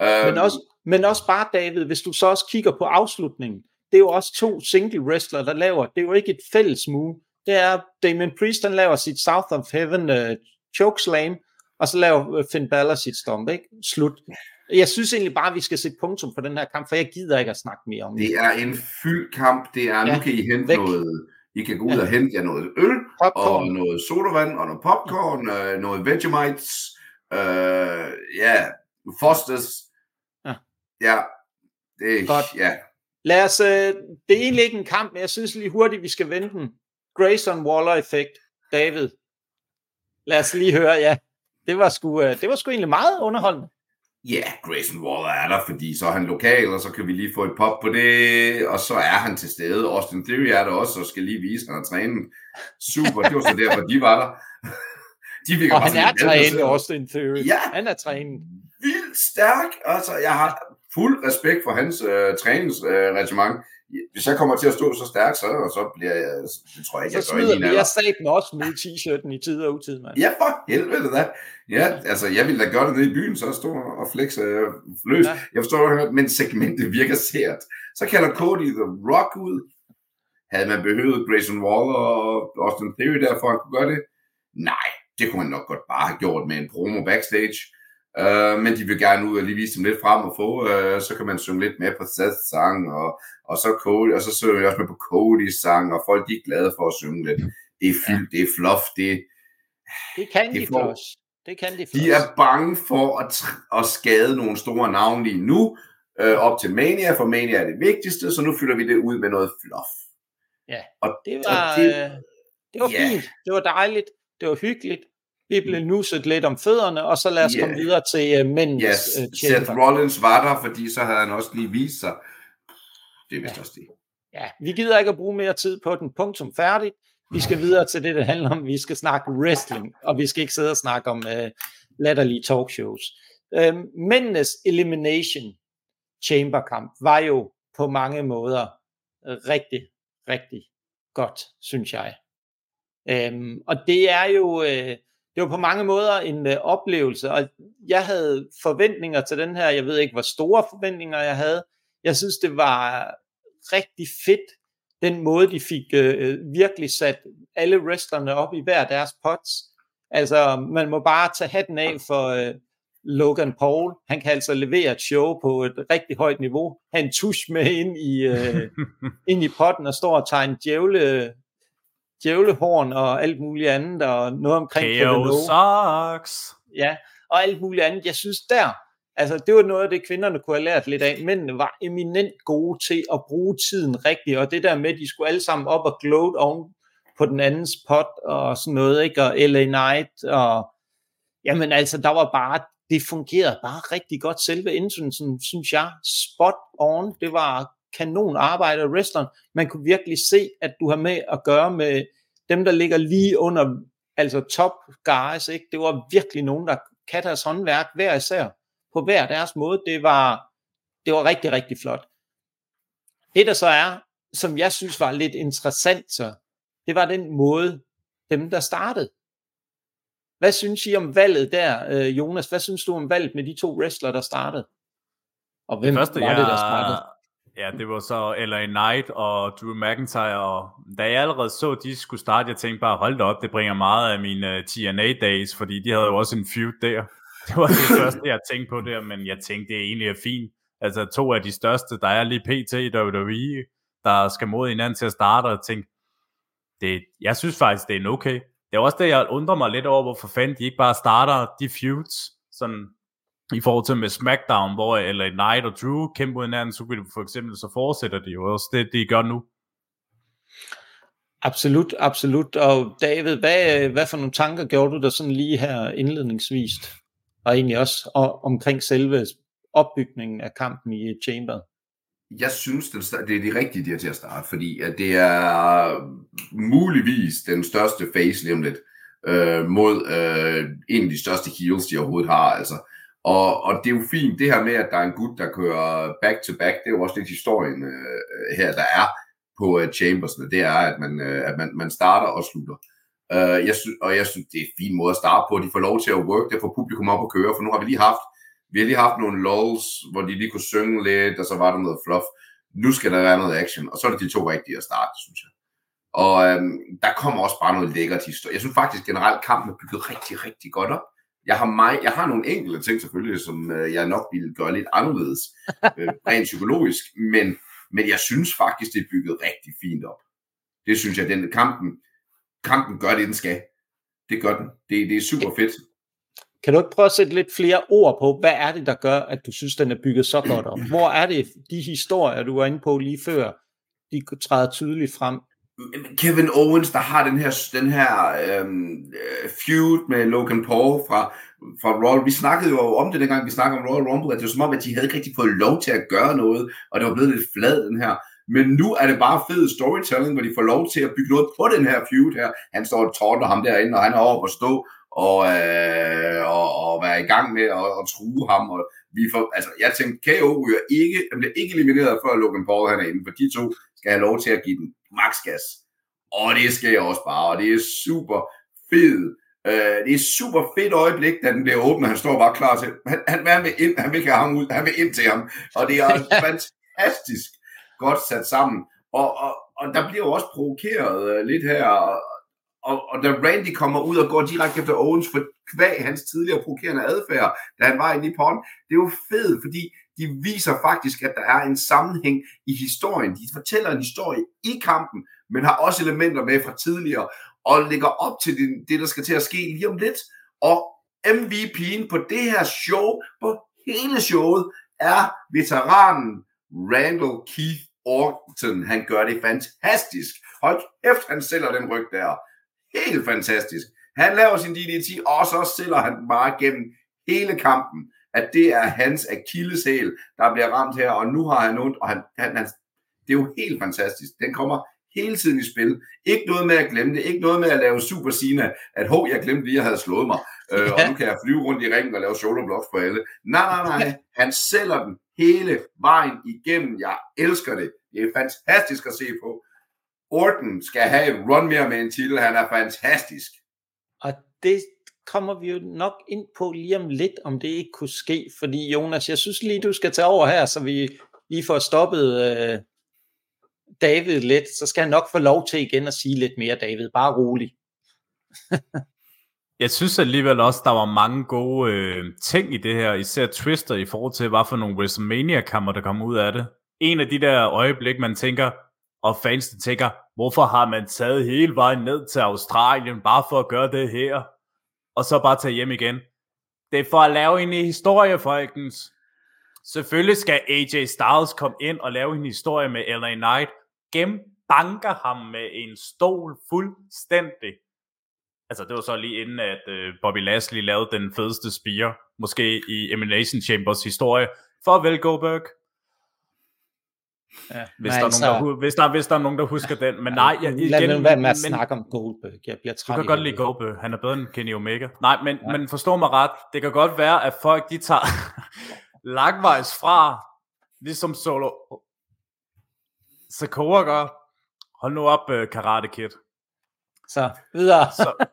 Men øhm, også, men også bare, David, hvis du så også kigger på afslutningen, det er jo også to single wrestler, der laver, det er jo ikke et fælles move. Det er, Damien Priest, han laver sit South of Heaven uh, chokeslam, og så laver Finn Balor sit stomp, ikke? Slut. Jeg synes egentlig bare, at vi skal sætte punktum på den her kamp, for jeg gider ikke at snakke mere om det. Det er en fyldt kamp. Det er, ja, nu kan I hente væk. noget, I kan gå ud ja. og hente jer noget øl, popcorn. og noget sodavand, og noget popcorn, ja. øh, noget Vegemites, øh, ja, Fosters. Ja. ja, det er, Godt. ja. Lad os, øh, det er egentlig ikke en kamp, men jeg synes lige hurtigt, vi skal vente den. Grayson Waller-effekt, David. Lad os lige høre, ja. Det var sgu, øh, det var sgu egentlig meget underholdende. Ja, yeah, Grayson Waller er der, fordi så er han lokal, og så kan vi lige få et pop på det, og så er han til stede. Austin Theory er der også, og skal lige vise, at han har trænet. Super, det var så derfor, de var der. De fik og han er trænet, Austin Theory. Ja, han er trænet. Vildt stærk. Altså, jeg har fuld respekt for hans øh, træningsregiment. Øh, hvis jeg kommer til at stå så stærkt, så, så bliver jeg, det tror jeg ikke, så jeg gør smider vi sat med også med t-shirten i tid og utid, mand. Ja, for helvede da. Ja, altså, jeg ville da gøre det nede i byen, så stå og flexe øh, løs. Ja. Jeg forstår, men segmentet virker sært. Så kalder Cody The Rock ud. Havde man behøvet Grayson Waller og Austin Theory der, for at kunne gøre det? Nej, det kunne man nok godt bare have gjort med en promo backstage. Uh, men de vil gerne ud og lige vise dem lidt frem og få, uh, så kan man synge lidt med på Seth's sang, og, og så Cody, og så synger jeg også med på Cody's sang, og folk de er glade for at synge lidt. Det er fyldt, det er fluff, det, det kan det de for os. Det kan de for De er bange for at, at skade nogle store navne lige nu, uh, op til Mania, for Mania er det vigtigste, så nu fylder vi det ud med noget fluff. Ja, og, det var, og det, det var yeah. fint, det var dejligt, det var hyggeligt, vi blev nusset lidt om fødderne, og så lad os yeah. komme videre til uh, mændens yes. uh, Seth Rollins var der, fordi så havde han også lige vist sig. Det er vist ja. også det. Ja, vi gider ikke at bruge mere tid på den. Punktum færdigt. Vi skal videre til det, det handler om. Vi skal snakke wrestling, og vi skal ikke sidde og snakke om uh, latterlige talkshows. Uh, mændenes Elimination Chamber kamp var jo på mange måder rigtig, rigtig godt, synes jeg. Um, og det er jo, uh, det var på mange måder en uh, oplevelse, og jeg havde forventninger til den her, jeg ved ikke, hvor store forventninger jeg havde. Jeg synes, det var rigtig fedt, den måde, de fik uh, virkelig sat alle wrestlerne op i hver deres pots. Altså, man må bare tage hatten af for uh, Logan Paul. Han kan altså levere et show på et rigtig højt niveau. Han tusch med ind i, uh, ind i potten og står og tager en djævle djævlehorn og alt muligt andet, og noget omkring Kevin Socks. Ja, og alt muligt andet. Jeg synes der, altså det var noget af det, kvinderne kunne have lært lidt af. Mændene var eminent gode til at bruge tiden rigtigt, og det der med, at de skulle alle sammen op og gloat oven på den anden spot og sådan noget, ikke? Og LA Knight, og jamen altså, der var bare, det fungerede bare rigtig godt. Selve indsynelsen, synes jeg, spot on, det var kanon arbejde af wrestleren. Man kunne virkelig se, at du har med at gøre med dem, der ligger lige under, altså top guys, ikke? Det var virkelig nogen, der kan deres håndværk hver især, på hver deres måde. Det var, det var rigtig, rigtig flot. Det der så er, som jeg synes var lidt interessant, så, det var den måde, dem der startede. Hvad synes I om valget der, øh, Jonas? Hvad synes du om valget med de to wrestlere, der startede? Og hvem det første, var det, der startede? Ja, det var så LA Knight og Drew McIntyre, og da jeg allerede så, at de skulle starte, jeg tænkte bare, hold da op, det bringer meget af mine øh, TNA-days, fordi de havde jo også en feud der. Det var det første, jeg tænkte på der, men jeg tænkte, det egentlig er fint. Altså to af de største, der er lige pt. i WWE, der skal mod hinanden til at starte, og tænkte, det, jeg synes faktisk, det er en okay. Det er også det, jeg undrer mig lidt over, hvorfor fanden de ikke bare starter de feuds, sådan i forhold til med SmackDown, hvor eller Knight og Drew kæmper hinanden, så kunne de for eksempel, så fortsætter de jo også det, de gør nu. Absolut, absolut. Og David, hvad, hvad for nogle tanker gjorde du der sådan lige her indledningsvist? Og egentlig også og, omkring selve opbygningen af kampen i Chamber? Jeg synes, det er det rigtige der til at starte, fordi at det er muligvis den største face lidt, øh, mod øh, en af de største heels, de overhovedet har. Altså, og, og det er jo fint, det her med, at der er en gut, der kører back-to-back, det er jo også lidt historien øh, øh her, der er på øh, Chambersne. Det er, at man, øh, at man, man starter og slutter. Øh, jeg sy- og jeg synes, det er en fin måde at starte på. De får lov til at work det, får publikum op at køre, for nu har vi lige haft vi har lige haft nogle lulls, hvor de lige kunne synge lidt, og så var der noget fluff. Nu skal der være noget action, og så er det de to rigtige at starte, synes jeg. Og øhm, der kommer også bare noget lækkert historie. Jeg synes faktisk generelt, kampen er bygget rigtig, rigtig godt op. Jeg har, mig, jeg har nogle enkelte ting selvfølgelig, som øh, jeg nok ville gøre lidt anderledes, øh, rent psykologisk, men, men jeg synes faktisk, det er bygget rigtig fint op. Det synes jeg, den kampen, kampen gør det, den skal. Det gør den. Det, det er super fedt. Kan du ikke prøve at sætte lidt flere ord på, hvad er det, der gør, at du synes, den er bygget så godt op? Hvor er det, de historier, du var inde på lige før, de træder tydeligt frem? Kevin Owens, der har den her, den her øhm, øh, feud med Logan Paul fra, fra Royal. Vi snakkede jo om det, dengang vi snakkede om Royal Rumble, at det var som om, at de havde ikke rigtig fået lov til at gøre noget, og det var blevet lidt flad, den her. Men nu er det bare fed storytelling, hvor de får lov til at bygge noget på den her feud her. Han står og tårter ham derinde, og han er over at stå og, øh, og, og være i gang med at, og true ham. Og vi får, altså, jeg tænkte, KO ryger ikke, han bliver ikke elimineret, før Logan Paul han er inde, for de to skal have lov til at give den max gas. Og det sker også bare, og det er super fedt. Uh, det er super fedt øjeblik, da den bliver åbnet. Han står bare klar til, han, han, han vil ind, han vil have ham ud, han vil ind til ham. Og det er fantastisk godt sat sammen. Og, og, og der bliver jo også provokeret uh, lidt her, og, og da Randy kommer ud og går direkte efter Owens for kvæg hans tidligere provokerende adfærd, da han var i Nippon, det er jo fedt, fordi de viser faktisk, at der er en sammenhæng i historien. De fortæller en historie i kampen, men har også elementer med fra tidligere, og lægger op til det, det der skal til at ske lige om lidt. Og MVP'en på det her show, på hele showet, er veteranen Randall Keith Orton. Han gør det fantastisk. Hold kæft, han sælger den ryg der. Helt fantastisk. Han laver sin DDT, og så sælger han bare gennem hele kampen, at det er hans akilleshæl, der bliver ramt her, og nu har han ondt, og han, han, han, det er jo helt fantastisk. Den kommer hele tiden i spil. Ikke noget med at glemme det, ikke noget med at lave super sina, at hov, jeg glemte lige, at jeg havde slået mig, øh, og nu kan jeg flyve rundt i ringen og lave shoulder blocks på alle. Nej, nej, nej, han sælger den hele vejen igennem. Jeg elsker det. Det er fantastisk at se på. Orton skal have et run mere med en titel. Han er fantastisk. Og det kommer vi jo nok ind på lige om lidt, om det ikke kunne ske. Fordi Jonas, jeg synes lige, du skal tage over her, så vi lige får stoppet øh, David lidt. Så skal han nok få lov til igen at sige lidt mere, David. Bare rolig. Jeg synes alligevel også, der var mange gode øh, ting i det her, især Twister i forhold til, hvad for nogle WrestleMania-kammer, der kom ud af det. En af de der øjeblik, man tænker, og fans tænker, hvorfor har man taget hele vejen ned til Australien, bare for at gøre det her, og så bare tage hjem igen. Det er for at lave en historie, folkens. Selvfølgelig skal AJ Styles komme ind og lave en historie med LA Knight. Gem banker ham med en stol fuldstændig. Altså, det var så lige inden, at uh, Bobby Lashley lavede den fedeste spire, måske i Elimination Chambers historie. Farvel, Goldberg. Ja, hvis, der altså, nogen, der, hvis, der, hvis der er nogen, der husker den. Men nej, jeg, igen, lad mig være med at men, snakke om Goldberg. Jeg bliver træt Du kan godt lide Goldberg. Han er bedre end Kenny Omega. Nej, men, ja. men forstå mig ret. Det kan godt være, at folk de tager langvejs fra, ligesom Solo Sakura gør. Hold nu op, uh, Karate Kid. Så, videre. så,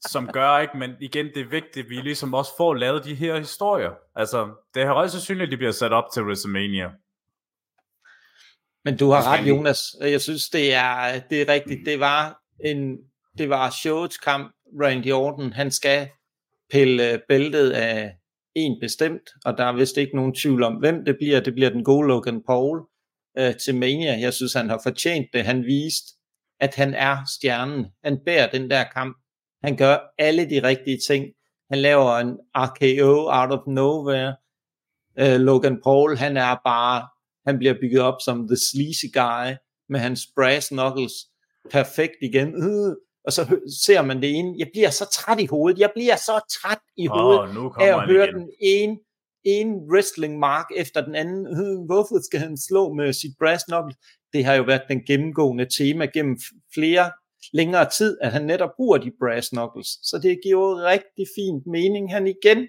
som gør, ikke? Men igen, det er vigtigt, at vi ligesom også får lavet de her historier. Altså, det er højst sandsynligt, at de bliver sat op til WrestleMania. Men du har ret, Jonas. Jeg synes, det er, det er rigtigt. Det var en, det var showets kamp. Randy Orton, han skal pille bæltet af en bestemt, og der er vist ikke nogen tvivl om, hvem det bliver. Det bliver den gode Logan Paul øh, til Mania. Jeg synes, han har fortjent det. Han viste, at han er stjernen. Han bærer den der kamp. Han gør alle de rigtige ting. Han laver en RKO out of nowhere. Øh, Logan Paul, han er bare han bliver bygget op som the sleazy guy med hans brass knuckles perfekt igen. Øh, og så ser man det ene. Jeg bliver så træt i hovedet. Jeg bliver så træt i hovedet oh, nu af at høre igen. den ene en wrestling mark efter den anden. Øh, hvorfor skal han slå med sit brass knuckles? Det har jo været den gennemgående tema gennem flere længere tid, at han netop bruger de brass knuckles. Så det giver rigtig fint mening, han igen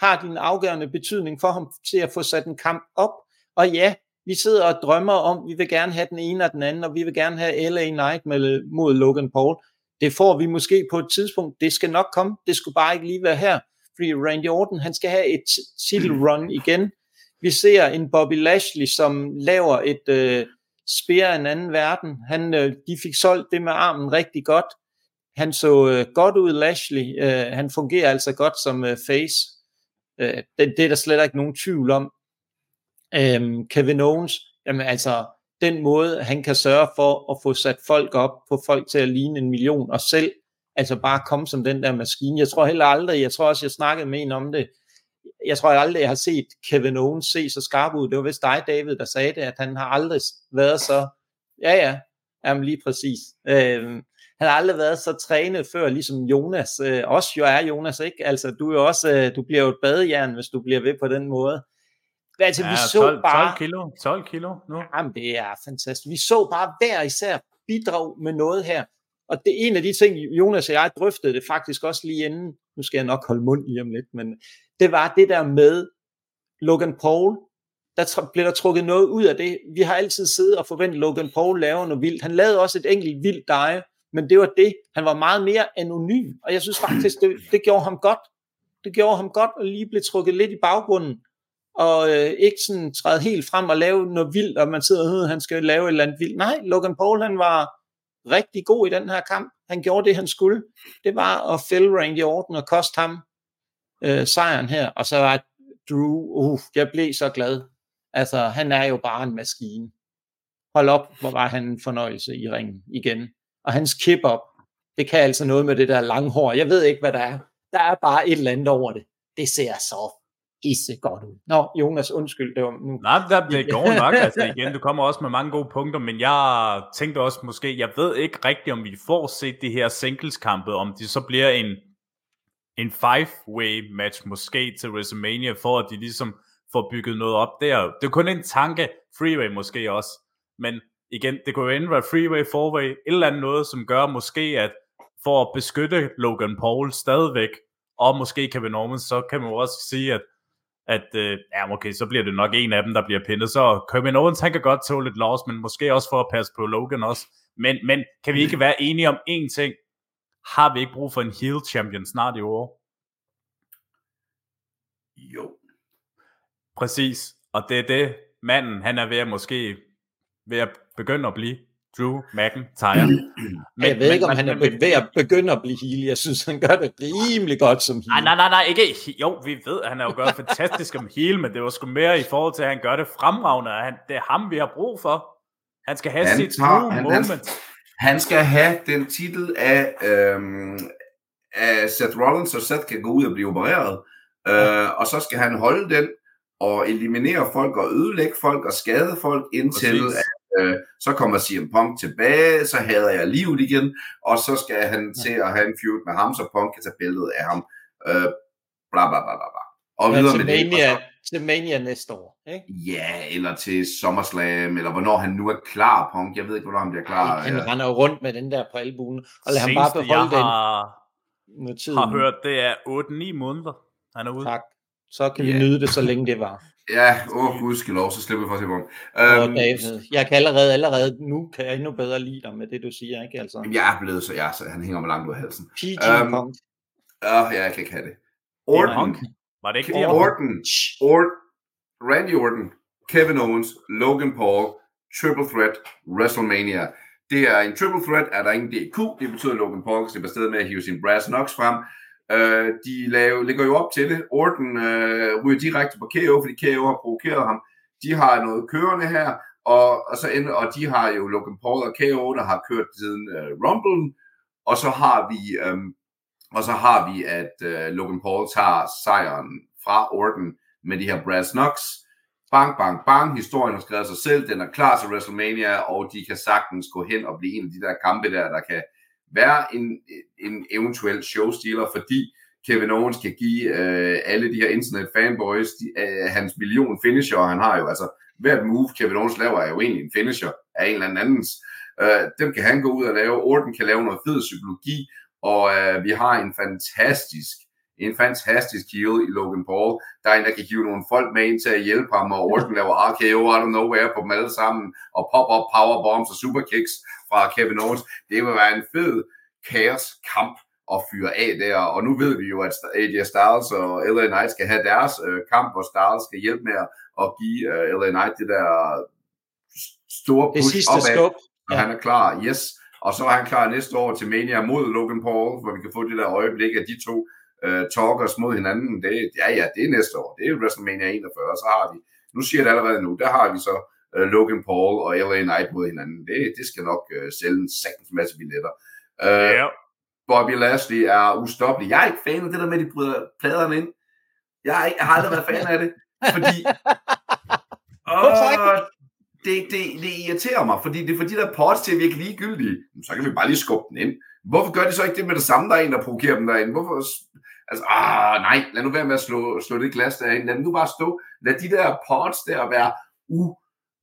har din afgørende betydning for ham til at få sat en kamp op. Og ja, vi sidder og drømmer om, vi vil gerne have den ene og den anden, og vi vil gerne have LA Knight med, mod Logan Paul. Det får vi måske på et tidspunkt. Det skal nok komme. Det skulle bare ikke lige være her. Fordi Randy Orton, han skal have et title run igen. Vi ser en Bobby Lashley, som laver et øh, spear af en anden verden. Han, øh, de fik solgt det med armen rigtig godt. Han så øh, godt ud, Lashley. Øh, han fungerer altså godt som øh, face. Øh, det, det er der slet ikke nogen tvivl om. Øhm, Kevin Owens, jamen altså, den måde, han kan sørge for at få sat folk op, få folk til at ligne en million, og selv altså bare komme som den der maskine. Jeg tror heller aldrig, jeg tror også, jeg snakkede med en om det, jeg tror jeg aldrig, jeg har set Kevin Owens se så skarp ud. Det var vist dig, David, der sagde det, at han har aldrig været så, ja ja, jamen lige præcis. Øhm, han har aldrig været så trænet før, ligesom Jonas. Øh, også jo er Jonas, ikke? Altså, du er jo også, øh, du bliver jo et badejern, hvis du bliver ved på den måde. Altså, ja, vi så 12, bare... 12 kilo, 12 kilo nu. Jamen, det er fantastisk. Vi så bare hver især bidrag med noget her. Og det er en af de ting, Jonas og jeg drøftede det faktisk også lige inden, nu skal jeg nok holde mund lige om lidt, men det var det der med Logan Paul, der blev der trukket noget ud af det. Vi har altid siddet og forventet, at Logan Paul laver noget vildt. Han lavede også et enkelt vildt dig, men det var det. Han var meget mere anonym, og jeg synes faktisk, det, det gjorde ham godt. Det gjorde ham godt at lige blive trukket lidt i baggrunden, og øh, ikke sådan træde helt frem og lave noget vildt, og man sidder og han skal lave et eller andet vildt. Nej, Logan Paul, han var rigtig god i den her kamp. Han gjorde det, han skulle. Det var at fælde Randy Orton og koste ham øh, sejren her. Og så var Drew, uh, jeg blev så glad. Altså, han er jo bare en maskine. Hold op, hvor var han en fornøjelse i ringen igen. Og hans kip-up, det kan altså noget med det der lange hår. Jeg ved ikke, hvad der er. Der er bare et eller andet over det. Det ser så isse godt ud. Nå, Jonas, undskyld, det var nu. Nej, der, det går nok, altså igen, du kommer også med mange gode punkter, men jeg tænkte også måske, jeg ved ikke rigtigt, om vi får set de her singles-kampe, om de så bliver en, en five-way match måske til WrestleMania, for at de ligesom får bygget noget op der. Det er kun en tanke, freeway måske også, men igen, det kunne jo enten være freeway, four-way, et eller andet noget, som gør måske, at for at beskytte Logan Paul stadigvæk, og måske Kevin Owens, så kan man jo også sige, at at øh, ja, okay, så bliver det nok en af dem, der bliver pindet. Så Kevin Owens, han kan godt tåle lidt loss, men måske også for at passe på Logan også. Men, men kan vi ikke være enige om én ting? Har vi ikke brug for en heel champion snart i år? Jo. Præcis. Og det er det, manden, han er ved at måske ved at begynde at blive. Drew McIntyre. Men, jeg ved ikke, om men, han er men, ved at begynde at blive heel. Jeg synes, han gør det rimelig godt som heel. Nej, nej, nej, nej ikke. Jo, vi ved, at han er jo gjort fantastisk som heel, men det var sgu mere i forhold til, at han gør det fremragende. Han, det er ham, vi har brug for. Han skal have han sit tager, Drew han, moment. Han, han skal have den titel af, øhm, af Seth Rollins, så Seth kan gå ud og blive opereret. Øh, og så skal han holde den og eliminere folk og ødelægge folk og skade folk indtil at øh, så kommer CM Punk tilbage, så hader jeg livet igen, og så skal han til at have en feud med ham, så Punk kan tage billedet af ham. Øh, bla bla bla bla bla. Og ja, videre med Mania, det. Så, til Mania næste år, ikke? Ja, eller til SummerSlam, eller hvornår han nu er klar, Punk. Jeg ved ikke, hvornår han bliver klar. Han ja. render jo rundt med den der på albuen, og lad ham bare beholde den. Jeg har, har hørt, det er 8-9 måneder, han er ude. Tak. Så kan yeah. vi nyde det, så længe det var. Ja, åh oh, gud skal lov, så slipper vi for at se på Um, oh, David, jeg kan allerede, allerede nu kan jeg endnu bedre lide dig med det, du siger, ikke? Altså. Jeg er blevet så, ja, så han hænger mig langt ud af halsen. PG um, Punk. Ja, jeg kan ikke have det. Orton. Var det ikke det? Orton. Orton. Randy Orton. Kevin Owens. Logan Paul. Triple Threat. WrestleMania. Det er en triple threat, er der ingen DQ. Det betyder, at Logan Paul skal sted med at hive sin brass knocks frem. Øh, de lave, ligger jo op til det. Orton øh, ryger direkte på KO, fordi KO har provokeret ham. De har noget kørende her, og, og, så ender, og de har jo Logan Paul og KO, der har kørt siden øh, Rumble, og så har vi øh, og så har vi, at øh, Logan Paul tager sejren fra Orton med de her brass Knox. Bang, bang, bang. Historien har skrevet sig selv. Den er klar til WrestleMania, og de kan sagtens gå hen og blive en af de der kampe der, der kan være en, en eventuel showstealer, fordi Kevin Owens kan give øh, alle de her internet fanboys de, øh, hans million finisher, han har jo altså hvert move Kevin Owens laver er jo egentlig en finisher af en eller anden andens. Øh, dem kan han gå ud og lave. Orton kan lave noget fed psykologi, og øh, vi har en fantastisk en fantastisk heel i Logan Paul. Der er en, der kan hive nogle folk med ind til at hjælpe ham, og Orton laver RKO out of nowhere på dem alle sammen, og pop-up powerbombs og superkicks fra Kevin Owens. Det vil være en fed kaos-kamp at fyre af der, og nu ved vi jo, at AJ Styles og LA Knight skal have deres øh, kamp, hvor Styles skal hjælpe med at give øh, LA Knight det der store push det sidste opad, skub. og han er klar, yes. Og så er han klar næste år til Mania mod Logan Paul, hvor vi kan få det der øjeblik af de to uh, talkers mod hinanden. Det, ja, ja, det er næste år. Det er WrestleMania 41, så har vi, nu siger jeg det allerede nu, der har vi så uh, Logan Paul og LA Knight mod hinanden. Det, det skal nok uh, sælge en sagtens masse billetter. Uh, Ja. Bobby Lashley er ustoppelig. Jeg er ikke fan af det der med, at de bryder pladerne ind. Jeg, er ikke, jeg har aldrig været fan af det, fordi... Ikke? Åh, det, det, det irriterer mig, fordi det er for de der pods til at virke ligegyldige. Så kan vi bare lige skubbe den ind. Hvorfor gør de så ikke det med det samme, der er en, der provokerer dem derinde? Hvorfor? Altså, ah, nej, lad nu være med at slå, slå det glas derinde. Lad dem nu bare stå. Lad de der pods der være u,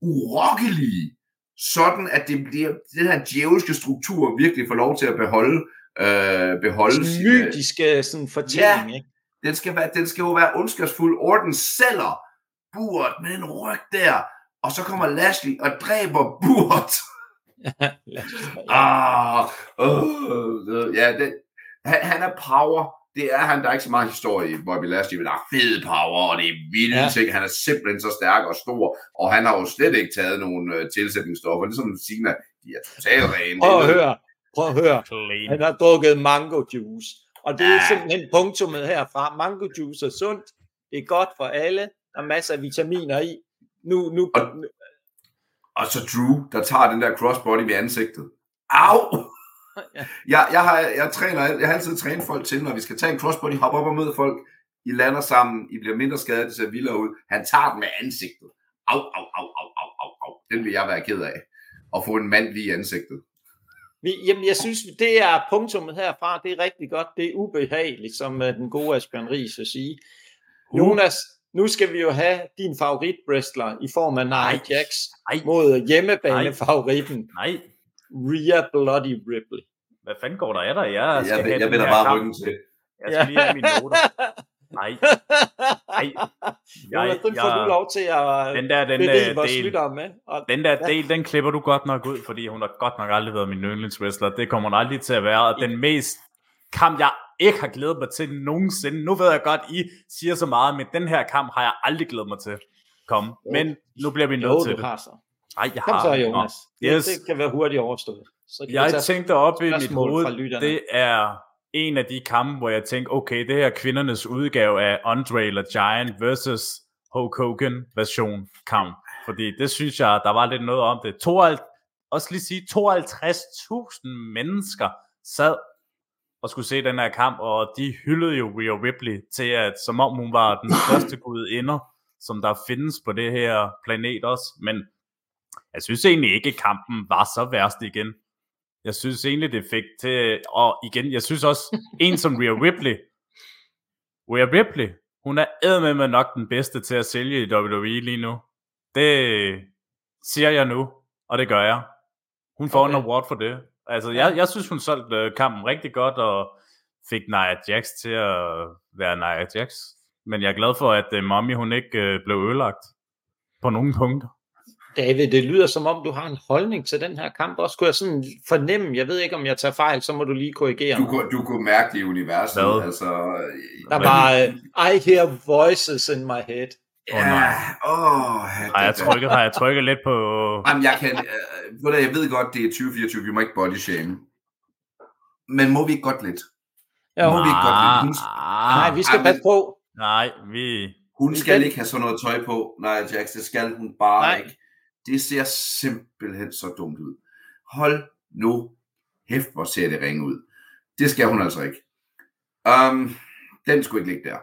urokkelige. Sådan, at det bliver, den her djævelske struktur virkelig får lov til at beholde, øh, beholde sin, øh, mytiske sådan, fortælling, ikke? den skal, være, den skal jo være ondskabsfuld. Orton sælger buret med en ryg der, og så kommer Lashley og dræber buret. ja. Ah, øh, ja, det, han, han er power. Det er han. Der er ikke så meget historie i Bobby Lashley, men der er fed power, og det er vilde Ja. ting. Han er simpelthen så stærk og stor, og han har jo slet ikke taget nogen øh, tilsætningsstoffer. Ligesom Sina, de er totalt rene. Prøv at høre. Prøv at høre. Clean. Han har drukket mango juice. Og det er Ja. simpelthen punktummet herfra. Mango juice er sundt. Det er godt for alle. Der er masser af vitaminer i. Nu, nu, Og- Og så Drew, der tager den der crossbody ved ansigtet. Au! Ja. Jeg, jeg, har, jeg, træner, jeg har altid trænet folk til, når vi skal tage en crossbody, hoppe op og møde folk, I lander sammen, I bliver mindre skadet, det ser vildere ud. Han tager den med ansigtet. Au, au, au, au, au, au, au. Den vil jeg være ked af. At få en mand lige i ansigtet. jamen, jeg synes, det er punktummet herfra. Det er rigtig godt. Det er ubehageligt, som uh, den gode Asbjørn Ries vil sige. Jonas, nu skal vi jo have din favorit wrestler i form af Nia Nej. Jax Nej, mod hjemmebane-favoritten nej. Rhea Bloody Ripley. Hvad fanden går der af dig? Jeg, skal Jeg, have jeg, jeg den vender bare ryggen til. Jeg skal lige have mine noter. Nej, nej. Jonas, den får du lov til at den der, den, berige øh, vores del, lyttere med. Og den der Ja. del, den klipper du godt nok ud, fordi hun har godt nok aldrig været min yndlingswrestler. Det kommer hun aldrig til at være. Og den mest kamp, jeg ikke har glædet mig til nogensinde. Nu ved jeg godt, I siger så meget, men den her kamp har jeg aldrig glædet mig til. Kom, men nu bliver vi nødt jo, til det. har så. Nej, jeg Kom har. så, Nå. Jonas. Det, Yes. det kan være hurtigt overstået. Så kan Jeg tænkte op i mit hoved, det er en af de kampe, hvor jeg tænkte, okay, det her er kvindernes udgave af Andre eller Giant versus Hulk Hogan version kamp. Fordi det synes jeg, der var lidt noget om det. 52, også lige sige, 52.000 mennesker sad og skulle se den her kamp, og de hyldede jo Rhea Ripley til, at som om hun var den største gudinder, som der findes på det her planet også. Men jeg synes egentlig ikke, at kampen var så værst igen. Jeg synes egentlig, det fik til... Og igen, jeg synes også, en som Rhea Ripley, Rhea Ripley, hun er med nok den bedste til at sælge i WWE lige nu. Det siger jeg nu, og det gør jeg. Hun får okay. en award for det. Altså, jeg, jeg synes, hun solgte øh, kampen rigtig godt, og fik Nia Jax til at være Nia Jax. Men jeg er glad for, at uh, Mommy, hun ikke uh, blev ødelagt på nogle punkter. David, det lyder som om, du har en holdning til den her kamp. Også kunne jeg sådan fornemme, jeg ved ikke, om jeg tager fejl, så må du lige korrigere Du, mig. kunne- du kunne mærke det i universet. Hvad? Altså, Der var, uh, I hear voices in my head. Åh, nej. Ja, åh, Har jeg trykket, har jeg trykket lidt på... Jamen, jeg kan, øh, ved du, jeg ved godt, det er 2024, vi må ikke body shame. Men må vi ikke godt lidt? Ja, må vi ikke godt lide. Hun, nej, vi skal passe på. Nej, vi... hun skal ikke have sådan noget tøj på. Nej, Jax, det skal hun bare Nej. ikke. Det ser simpelthen så dumt ud. Hold nu hæft, hvor ser det ringe ud. Det skal hun altså ikke. Um, den skulle ikke ligge der.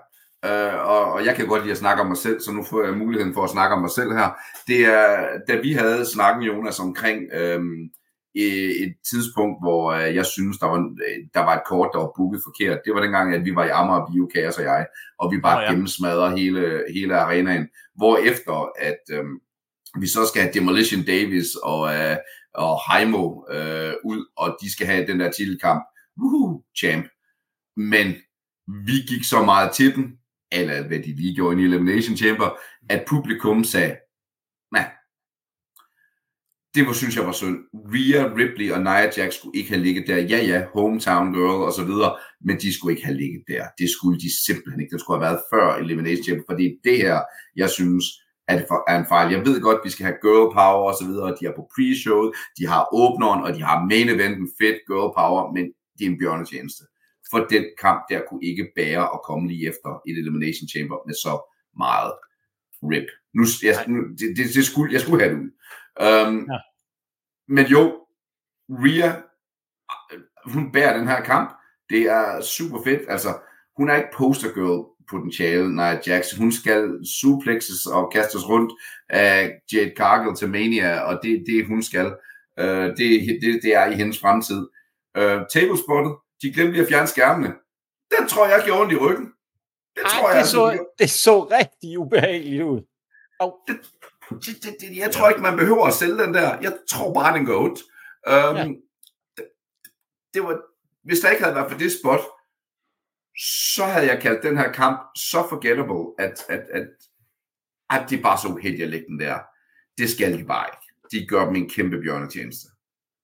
Uh, og, og jeg kan godt lide at snakke om mig selv, så nu får jeg muligheden for at snakke om mig selv her. Det er, da vi havde snakken, Jonas, omkring øhm, et, tidspunkt, hvor øh, jeg synes, der var, øh, der var et kort, der var booket forkert. Det var dengang, at vi var i Amager Bio, Kaos og jeg, og vi bare oh, ja. ja. gennemsmadrede hele, hele arenaen. Hvor efter, at øhm, vi så skal have Demolition Davis og, øh, og Heimo øh, ud, og de skal have den der titelkamp. Woohoo, champ. Men vi gik så meget til den, eller hvad de lige gjorde i Elimination Chamber, at publikum sagde, nej, det var, synes jeg var synd. Rhea, Ripley og Nia Jax skulle ikke have ligget der. Ja, ja, hometown girl og så videre, men de skulle ikke have ligget der. Det skulle de simpelthen ikke. Det skulle have været før Elimination Chamber, fordi det her, jeg synes, er en fejl. Jeg ved godt, vi skal have girl power og så videre, de er på pre-showet, de har åbneren, og de har main eventen, fedt girl power, men det er en bjørnetjeneste. For den kamp der kunne ikke bære at komme lige efter et Elimination Chamber med så meget rip. Nu, jeg, nu, det, det, det skulle, jeg skulle have det ud. Um, ja. Men jo, Rhea, hun bærer den her kamp. Det er super fedt. Altså, hun er ikke poster girl potentiale, Nia Jax. Hun skal suplexes og kastes rundt af Jade Cargill til Mania, og det er det, hun skal. Uh, det, det, det er i hendes fremtid. Uh, tablespottet, de glemte lige at fjerne skærmene. Den tror jeg gjorde ondt i ryggen. Det, Ej, tror jeg, det, så, altså, det så rigtig ubehageligt ud. Oh. Det, det, det, det, jeg tror ikke, man behøver at sælge den der. Jeg tror bare, den går ondt. Um, ja. det, det var, hvis der ikke havde været for det spot, så havde jeg kaldt den her kamp så forgettable, at, at, at, at de bare så uheldige at lægge den der. Det skal de bare ikke. De gør dem en kæmpe bjørnetjeneste.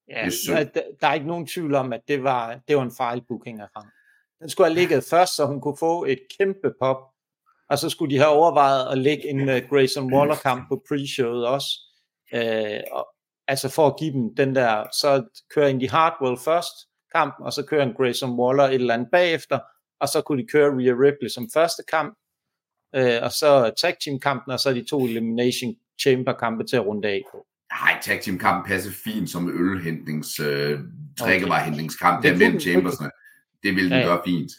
Ja, der, der er ikke nogen tvivl om, at det var, det var en fejlbooking af ham. Den skulle have ligget først, så hun kunne få et kæmpe pop, og så skulle de have overvejet at lægge en uh, Grayson Waller-kamp på pre-showet også. Uh, og, altså for at give dem den der, så kører de Hardwell først, kampen, og så kører en Grayson Waller et eller andet bagefter, og så kunne de køre Rhea Ripley som første kamp, øh, og så tag team kampen, og så de to elimination chamber kampe til at runde af på. Nej, tag team kampen passer fint som ølhentnings, øh, drikkevarehentningskamp okay. der mellem chambersne. Det ville den ja, gøre fint.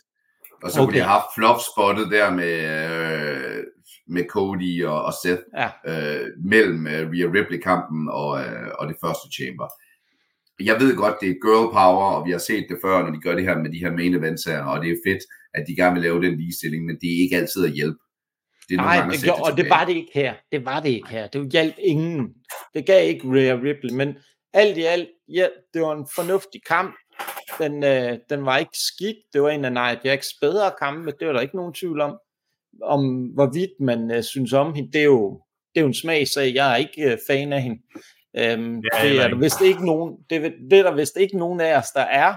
Og så okay. kunne de have haft flop spottet der med, øh, med Cody og, og Seth ja. øh, mellem øh, Rhea Ripley-kampen og, øh, og det første chamber jeg ved godt, det er girl power, og vi har set det før, når de gør det her med de her main events her, og det er fedt, at de gerne vil lave den ligestilling, men det er ikke altid at hjælpe. Det er Nej, det gjorde, og det var det ikke her. Det var det ikke her. Det hjalp ingen. Det gav ikke Rhea Ripley, men alt i alt, ja, det var en fornuftig kamp. Den, øh, den var ikke skidt. Det var en af Nia Jax bedre kampe. Det var der ikke nogen tvivl om. Om hvorvidt man øh, synes om hende, det er jo, det er jo en smagsag. Jeg er ikke øh, fan af hende. Øhm, ja, det, er der vist ikke nogen, det, det er der vist ikke nogen af os, der er.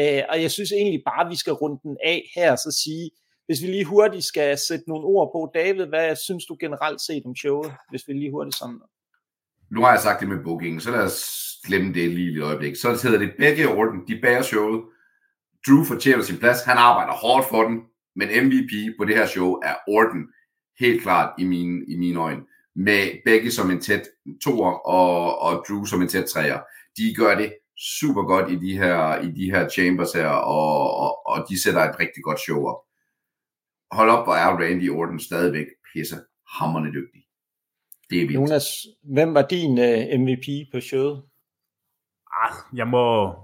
Øh, og jeg synes egentlig bare, at vi skal runde den af her, så sige, hvis vi lige hurtigt skal sætte nogle ord på, David, hvad synes du generelt set om showet, hvis vi lige hurtigt sådan... Nu har jeg sagt det med booking, så lad os glemme det lige et øjeblik. Så hedder det begge orden, de bærer showet. Drew fortjener sin plads, han arbejder hårdt for den, men MVP på det her show er Orton, helt klart i mine, i mine øjne med begge som en tæt toer og, og Drew som en tæt træer. De gør det super godt i de her, i de her chambers her, og, og, og de sætter et rigtig godt show op. Hold op, hvor er Randy Orton stadigvæk pisse hammerne dygtig. Det er vildt. Jonas, hvem var din uh, øh, MVP på showet? Ah, jeg må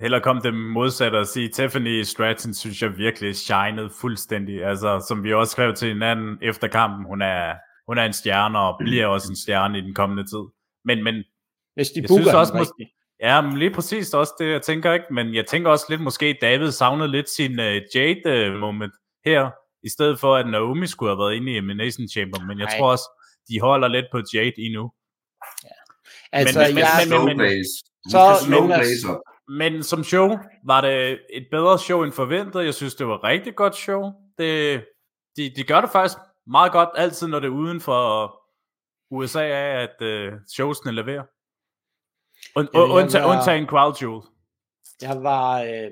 hellere komme det modsatte og sige, Tiffany Stratton synes jeg virkelig shinede fuldstændig. Altså, som vi også skrev til hinanden efter kampen, hun er, hun er en stjerne, og bliver også en stjerne i den kommende tid. Men, men Hvis de jeg synes også, måske, Ja, men lige præcis også det, jeg tænker ikke. Men jeg tænker også lidt, måske David savnede lidt sin uh, Jade-moment her, i stedet for, at Naomi skulle have været inde i Elimination Chamber. Men jeg Ej. tror også, de holder lidt på Jade endnu. Ja. Altså, men, jeg, men, men, men, så, men, men som show var det et bedre show end forventet. Jeg synes, det var et rigtig godt show. Det, de, de gør det faktisk meget godt altid, når det er uden for USA af, at uh, showsene leverer. Und, ja, undtagen, var, undtagen Crowd Jewel. Jeg var... Øh,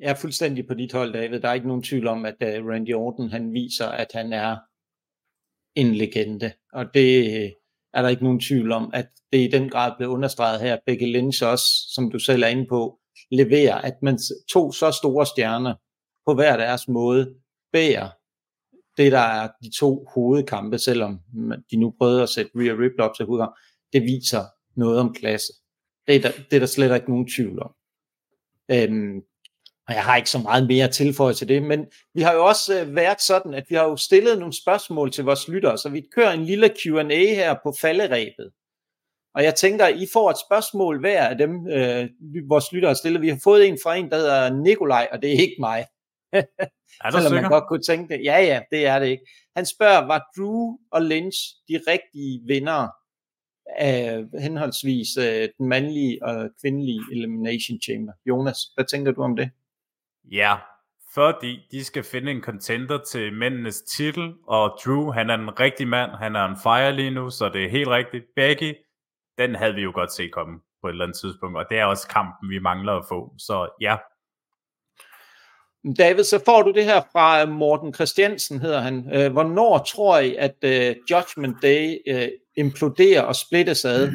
jeg er fuldstændig på dit hold, David. Der er ikke nogen tvivl om, at uh, Randy Orton han viser, at han er en legende. Og det øh, er der ikke nogen tvivl om, at det i den grad blev understreget her. Becky Lynch også, som du selv er inde på, leverer, at man to så store stjerner på hver deres måde bærer det, der er de to hovedkampe, selvom de nu prøvede at sætte Rhea Ripley op til hovedkamp, det viser noget om klasse. Det er der, det er der slet ikke nogen tvivl om. Øhm, og jeg har ikke så meget mere at tilføje til det, men vi har jo også øh, været sådan, at vi har jo stillet nogle spørgsmål til vores lyttere, så vi kører en lille Q&A her på falderæbet. Og jeg tænker, I får et spørgsmål hver af dem, øh, vores lyttere har stillet. Vi har fået en fra en, der hedder Nikolaj, og det er ikke mig. Er Selvom man sikker? godt kunne tænke det. Ja, ja, det er det ikke. Han spørger, var Drew og Lynch de rigtige vinder af henholdsvis øh, den mandlige og kvindelige Elimination Chamber? Jonas, hvad tænker du om det? Ja, fordi de skal finde en contender til mændenes titel, og Drew, han er en rigtig mand, han er en fire lige nu, så det er helt rigtigt. Becky, den havde vi jo godt set komme på et eller andet tidspunkt, og det er også kampen, vi mangler at få. Så ja, David, så får du det her fra øh, Morten Christiansen, hedder han. Øh, Hvornår tror I, at uh, Judgment Day uh, imploderer og splittes ad?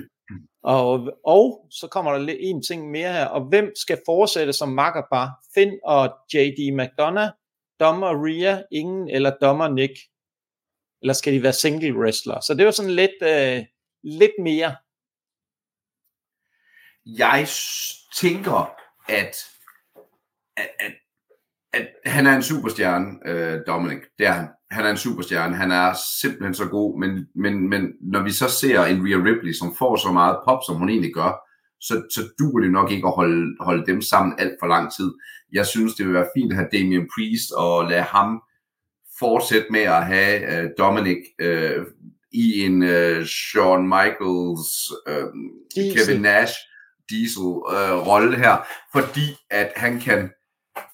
Og, og så kommer der en ting mere her. Og hvem skal fortsætte som makkerpar? Finn og J.D. McDonough, dommer Rhea, ingen eller dommer Nick? Eller skal de være single wrestler? Så det var sådan lidt, uh, lidt mere. Jeg tænker, at, at, at, at han er en superstjerne, øh, Dominic. Det er han. Han er en superstjerne. Han er simpelthen så god, men, men, men når vi så ser en Rhea Ripley, som får så meget pop, som hun egentlig gør, så, så duer det nok ikke at holde, holde dem sammen alt for lang tid. Jeg synes, det vil være fint at have Damian Priest og lade ham fortsætte med at have øh, Dominic øh, i en øh, Shawn Michaels, øh, Diesel. Kevin Nash, Diesel øh, rolle her, fordi at han kan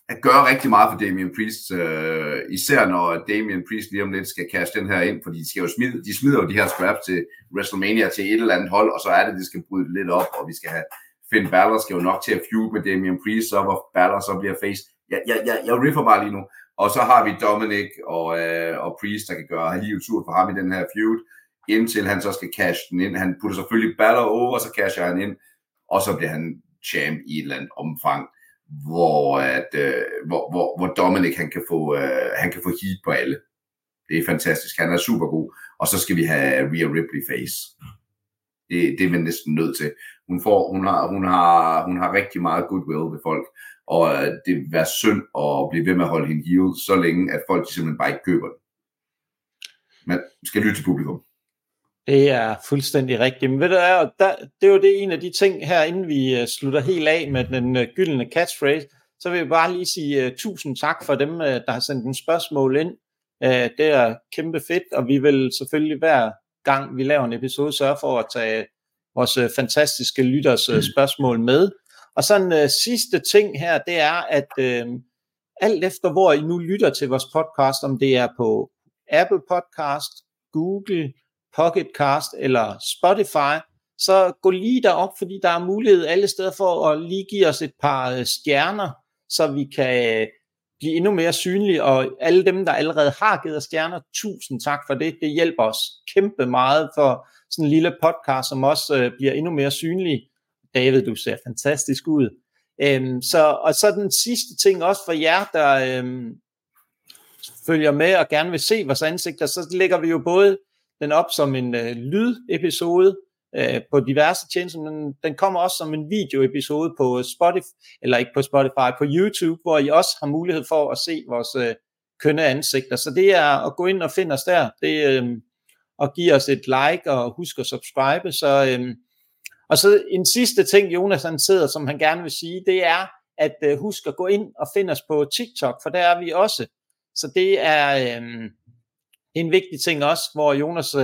at gøre rigtig meget for Damian Priest, øh, især når Damian Priest lige om lidt skal kaste den her ind, fordi de, skal jo smide, de smider jo de her scraps til WrestleMania til et eller andet hold, og så er det, de skal bryde det lidt op, og vi skal have Finn Balor skal jo nok til at feud med Damian Priest, så hvor Balor så bliver face. Jeg, jeg, jeg, jeg riffer bare lige nu. Og så har vi Dominic og, øh, og Priest, der kan gøre livet tur for ham i den her feud, indtil han så skal cash den ind. Han putter selvfølgelig Balor over, og så casher han ind, og så bliver han champ i et eller andet omfang, hvor, at, øh, hvor, hvor, hvor Dominic han kan, få, øh, han kan få heat på alle. Det er fantastisk. Han er super god. Og så skal vi have Rhea Ripley face. Det, det er vi næsten nødt til. Hun, får, hun, har, hun, har, hun har rigtig meget goodwill ved folk, og øh, det vil være synd at blive ved med at holde hende heel så længe, at folk de simpelthen bare ikke køber den. Man skal lytte til publikum. Det er fuldstændig rigtigt. Men ved du der, det er jo det en af de ting her, inden vi øh, slutter helt af med den øh, gyldne catchphrase, så vil jeg bare lige sige uh, tusind tak for dem, uh, der har sendt en spørgsmål ind. Uh, det er kæmpe fedt, og vi vil selvfølgelig hver gang vi laver en episode sørge for at tage vores uh, fantastiske lytters uh, spørgsmål med. Og så en uh, sidste ting her, det er, at uh, alt efter hvor I nu lytter til vores podcast, om det er på Apple Podcast, Google, Pocketcast eller Spotify, så gå lige derop, fordi der er mulighed alle steder for at lige give os et par øh, stjerner, så vi kan øh, blive endnu mere synlige, og alle dem, der allerede har givet os stjerner, tusind tak for det. Det hjælper os kæmpe meget for sådan en lille podcast, som også øh, bliver endnu mere synlig. David, du ser fantastisk ud. Øhm, så, og så den sidste ting også for jer, der øhm, følger med og gerne vil se vores ansigter, så lægger vi jo både den op som en øh, lydepisode øh, på diverse tjenester, men den kommer også som en videoepisode på Spotify, eller ikke på Spotify, på YouTube, hvor I også har mulighed for at se vores øh, kønne ansigter. Så det er at gå ind og finde os der, det øh, og give os et like og husk at subscribe. Så, øh, og så en sidste ting, Jonas han sidder, som han gerne vil sige, det er, at øh, husk at gå ind og finde os på TikTok, for der er vi også. Så det er... Øh, en vigtig ting også, hvor Jonas, øh,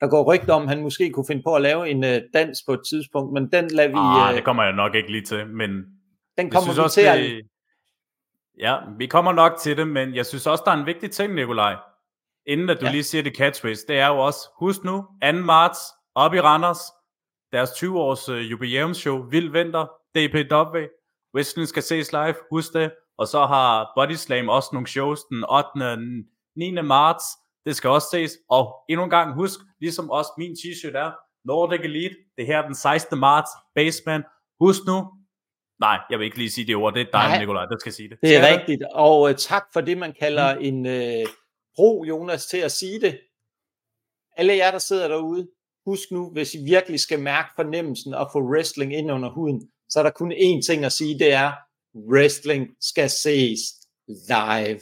der går rygter om, han måske kunne finde på at lave en øh, dans på et tidspunkt, men den lader vi, ah, øh, det kommer jeg nok ikke lige til, men den kommer synes vi også, til at... det... Ja, vi kommer nok til det, men jeg synes også, der er en vigtig ting, Nikolaj. Inden at du Ja. lige siger det catchphrase, det er jo også, husk nu, 2. marts, op i Randers, deres 20-års uh, jubilæumsshow, Vild Vinter, DPW, Wrestling skal ses live, husk det, og så har Body Slam også nogle shows den 8. og 9. marts, det skal også ses, og endnu en gang husk, ligesom også min t-shirt er, Nordic Elite, det her er den 16. marts, Basement, husk nu, nej, jeg vil ikke lige sige det ord, det er dig, Nej. Nikolaj, der skal sige det. Det er jeg rigtigt, og øh, tak for det, man kalder en øh, bro, Jonas, til at sige det. Alle jer, der sidder derude, husk nu, hvis I virkelig skal mærke fornemmelsen og få wrestling ind under huden, så er der kun én ting at sige, det er, wrestling skal ses live.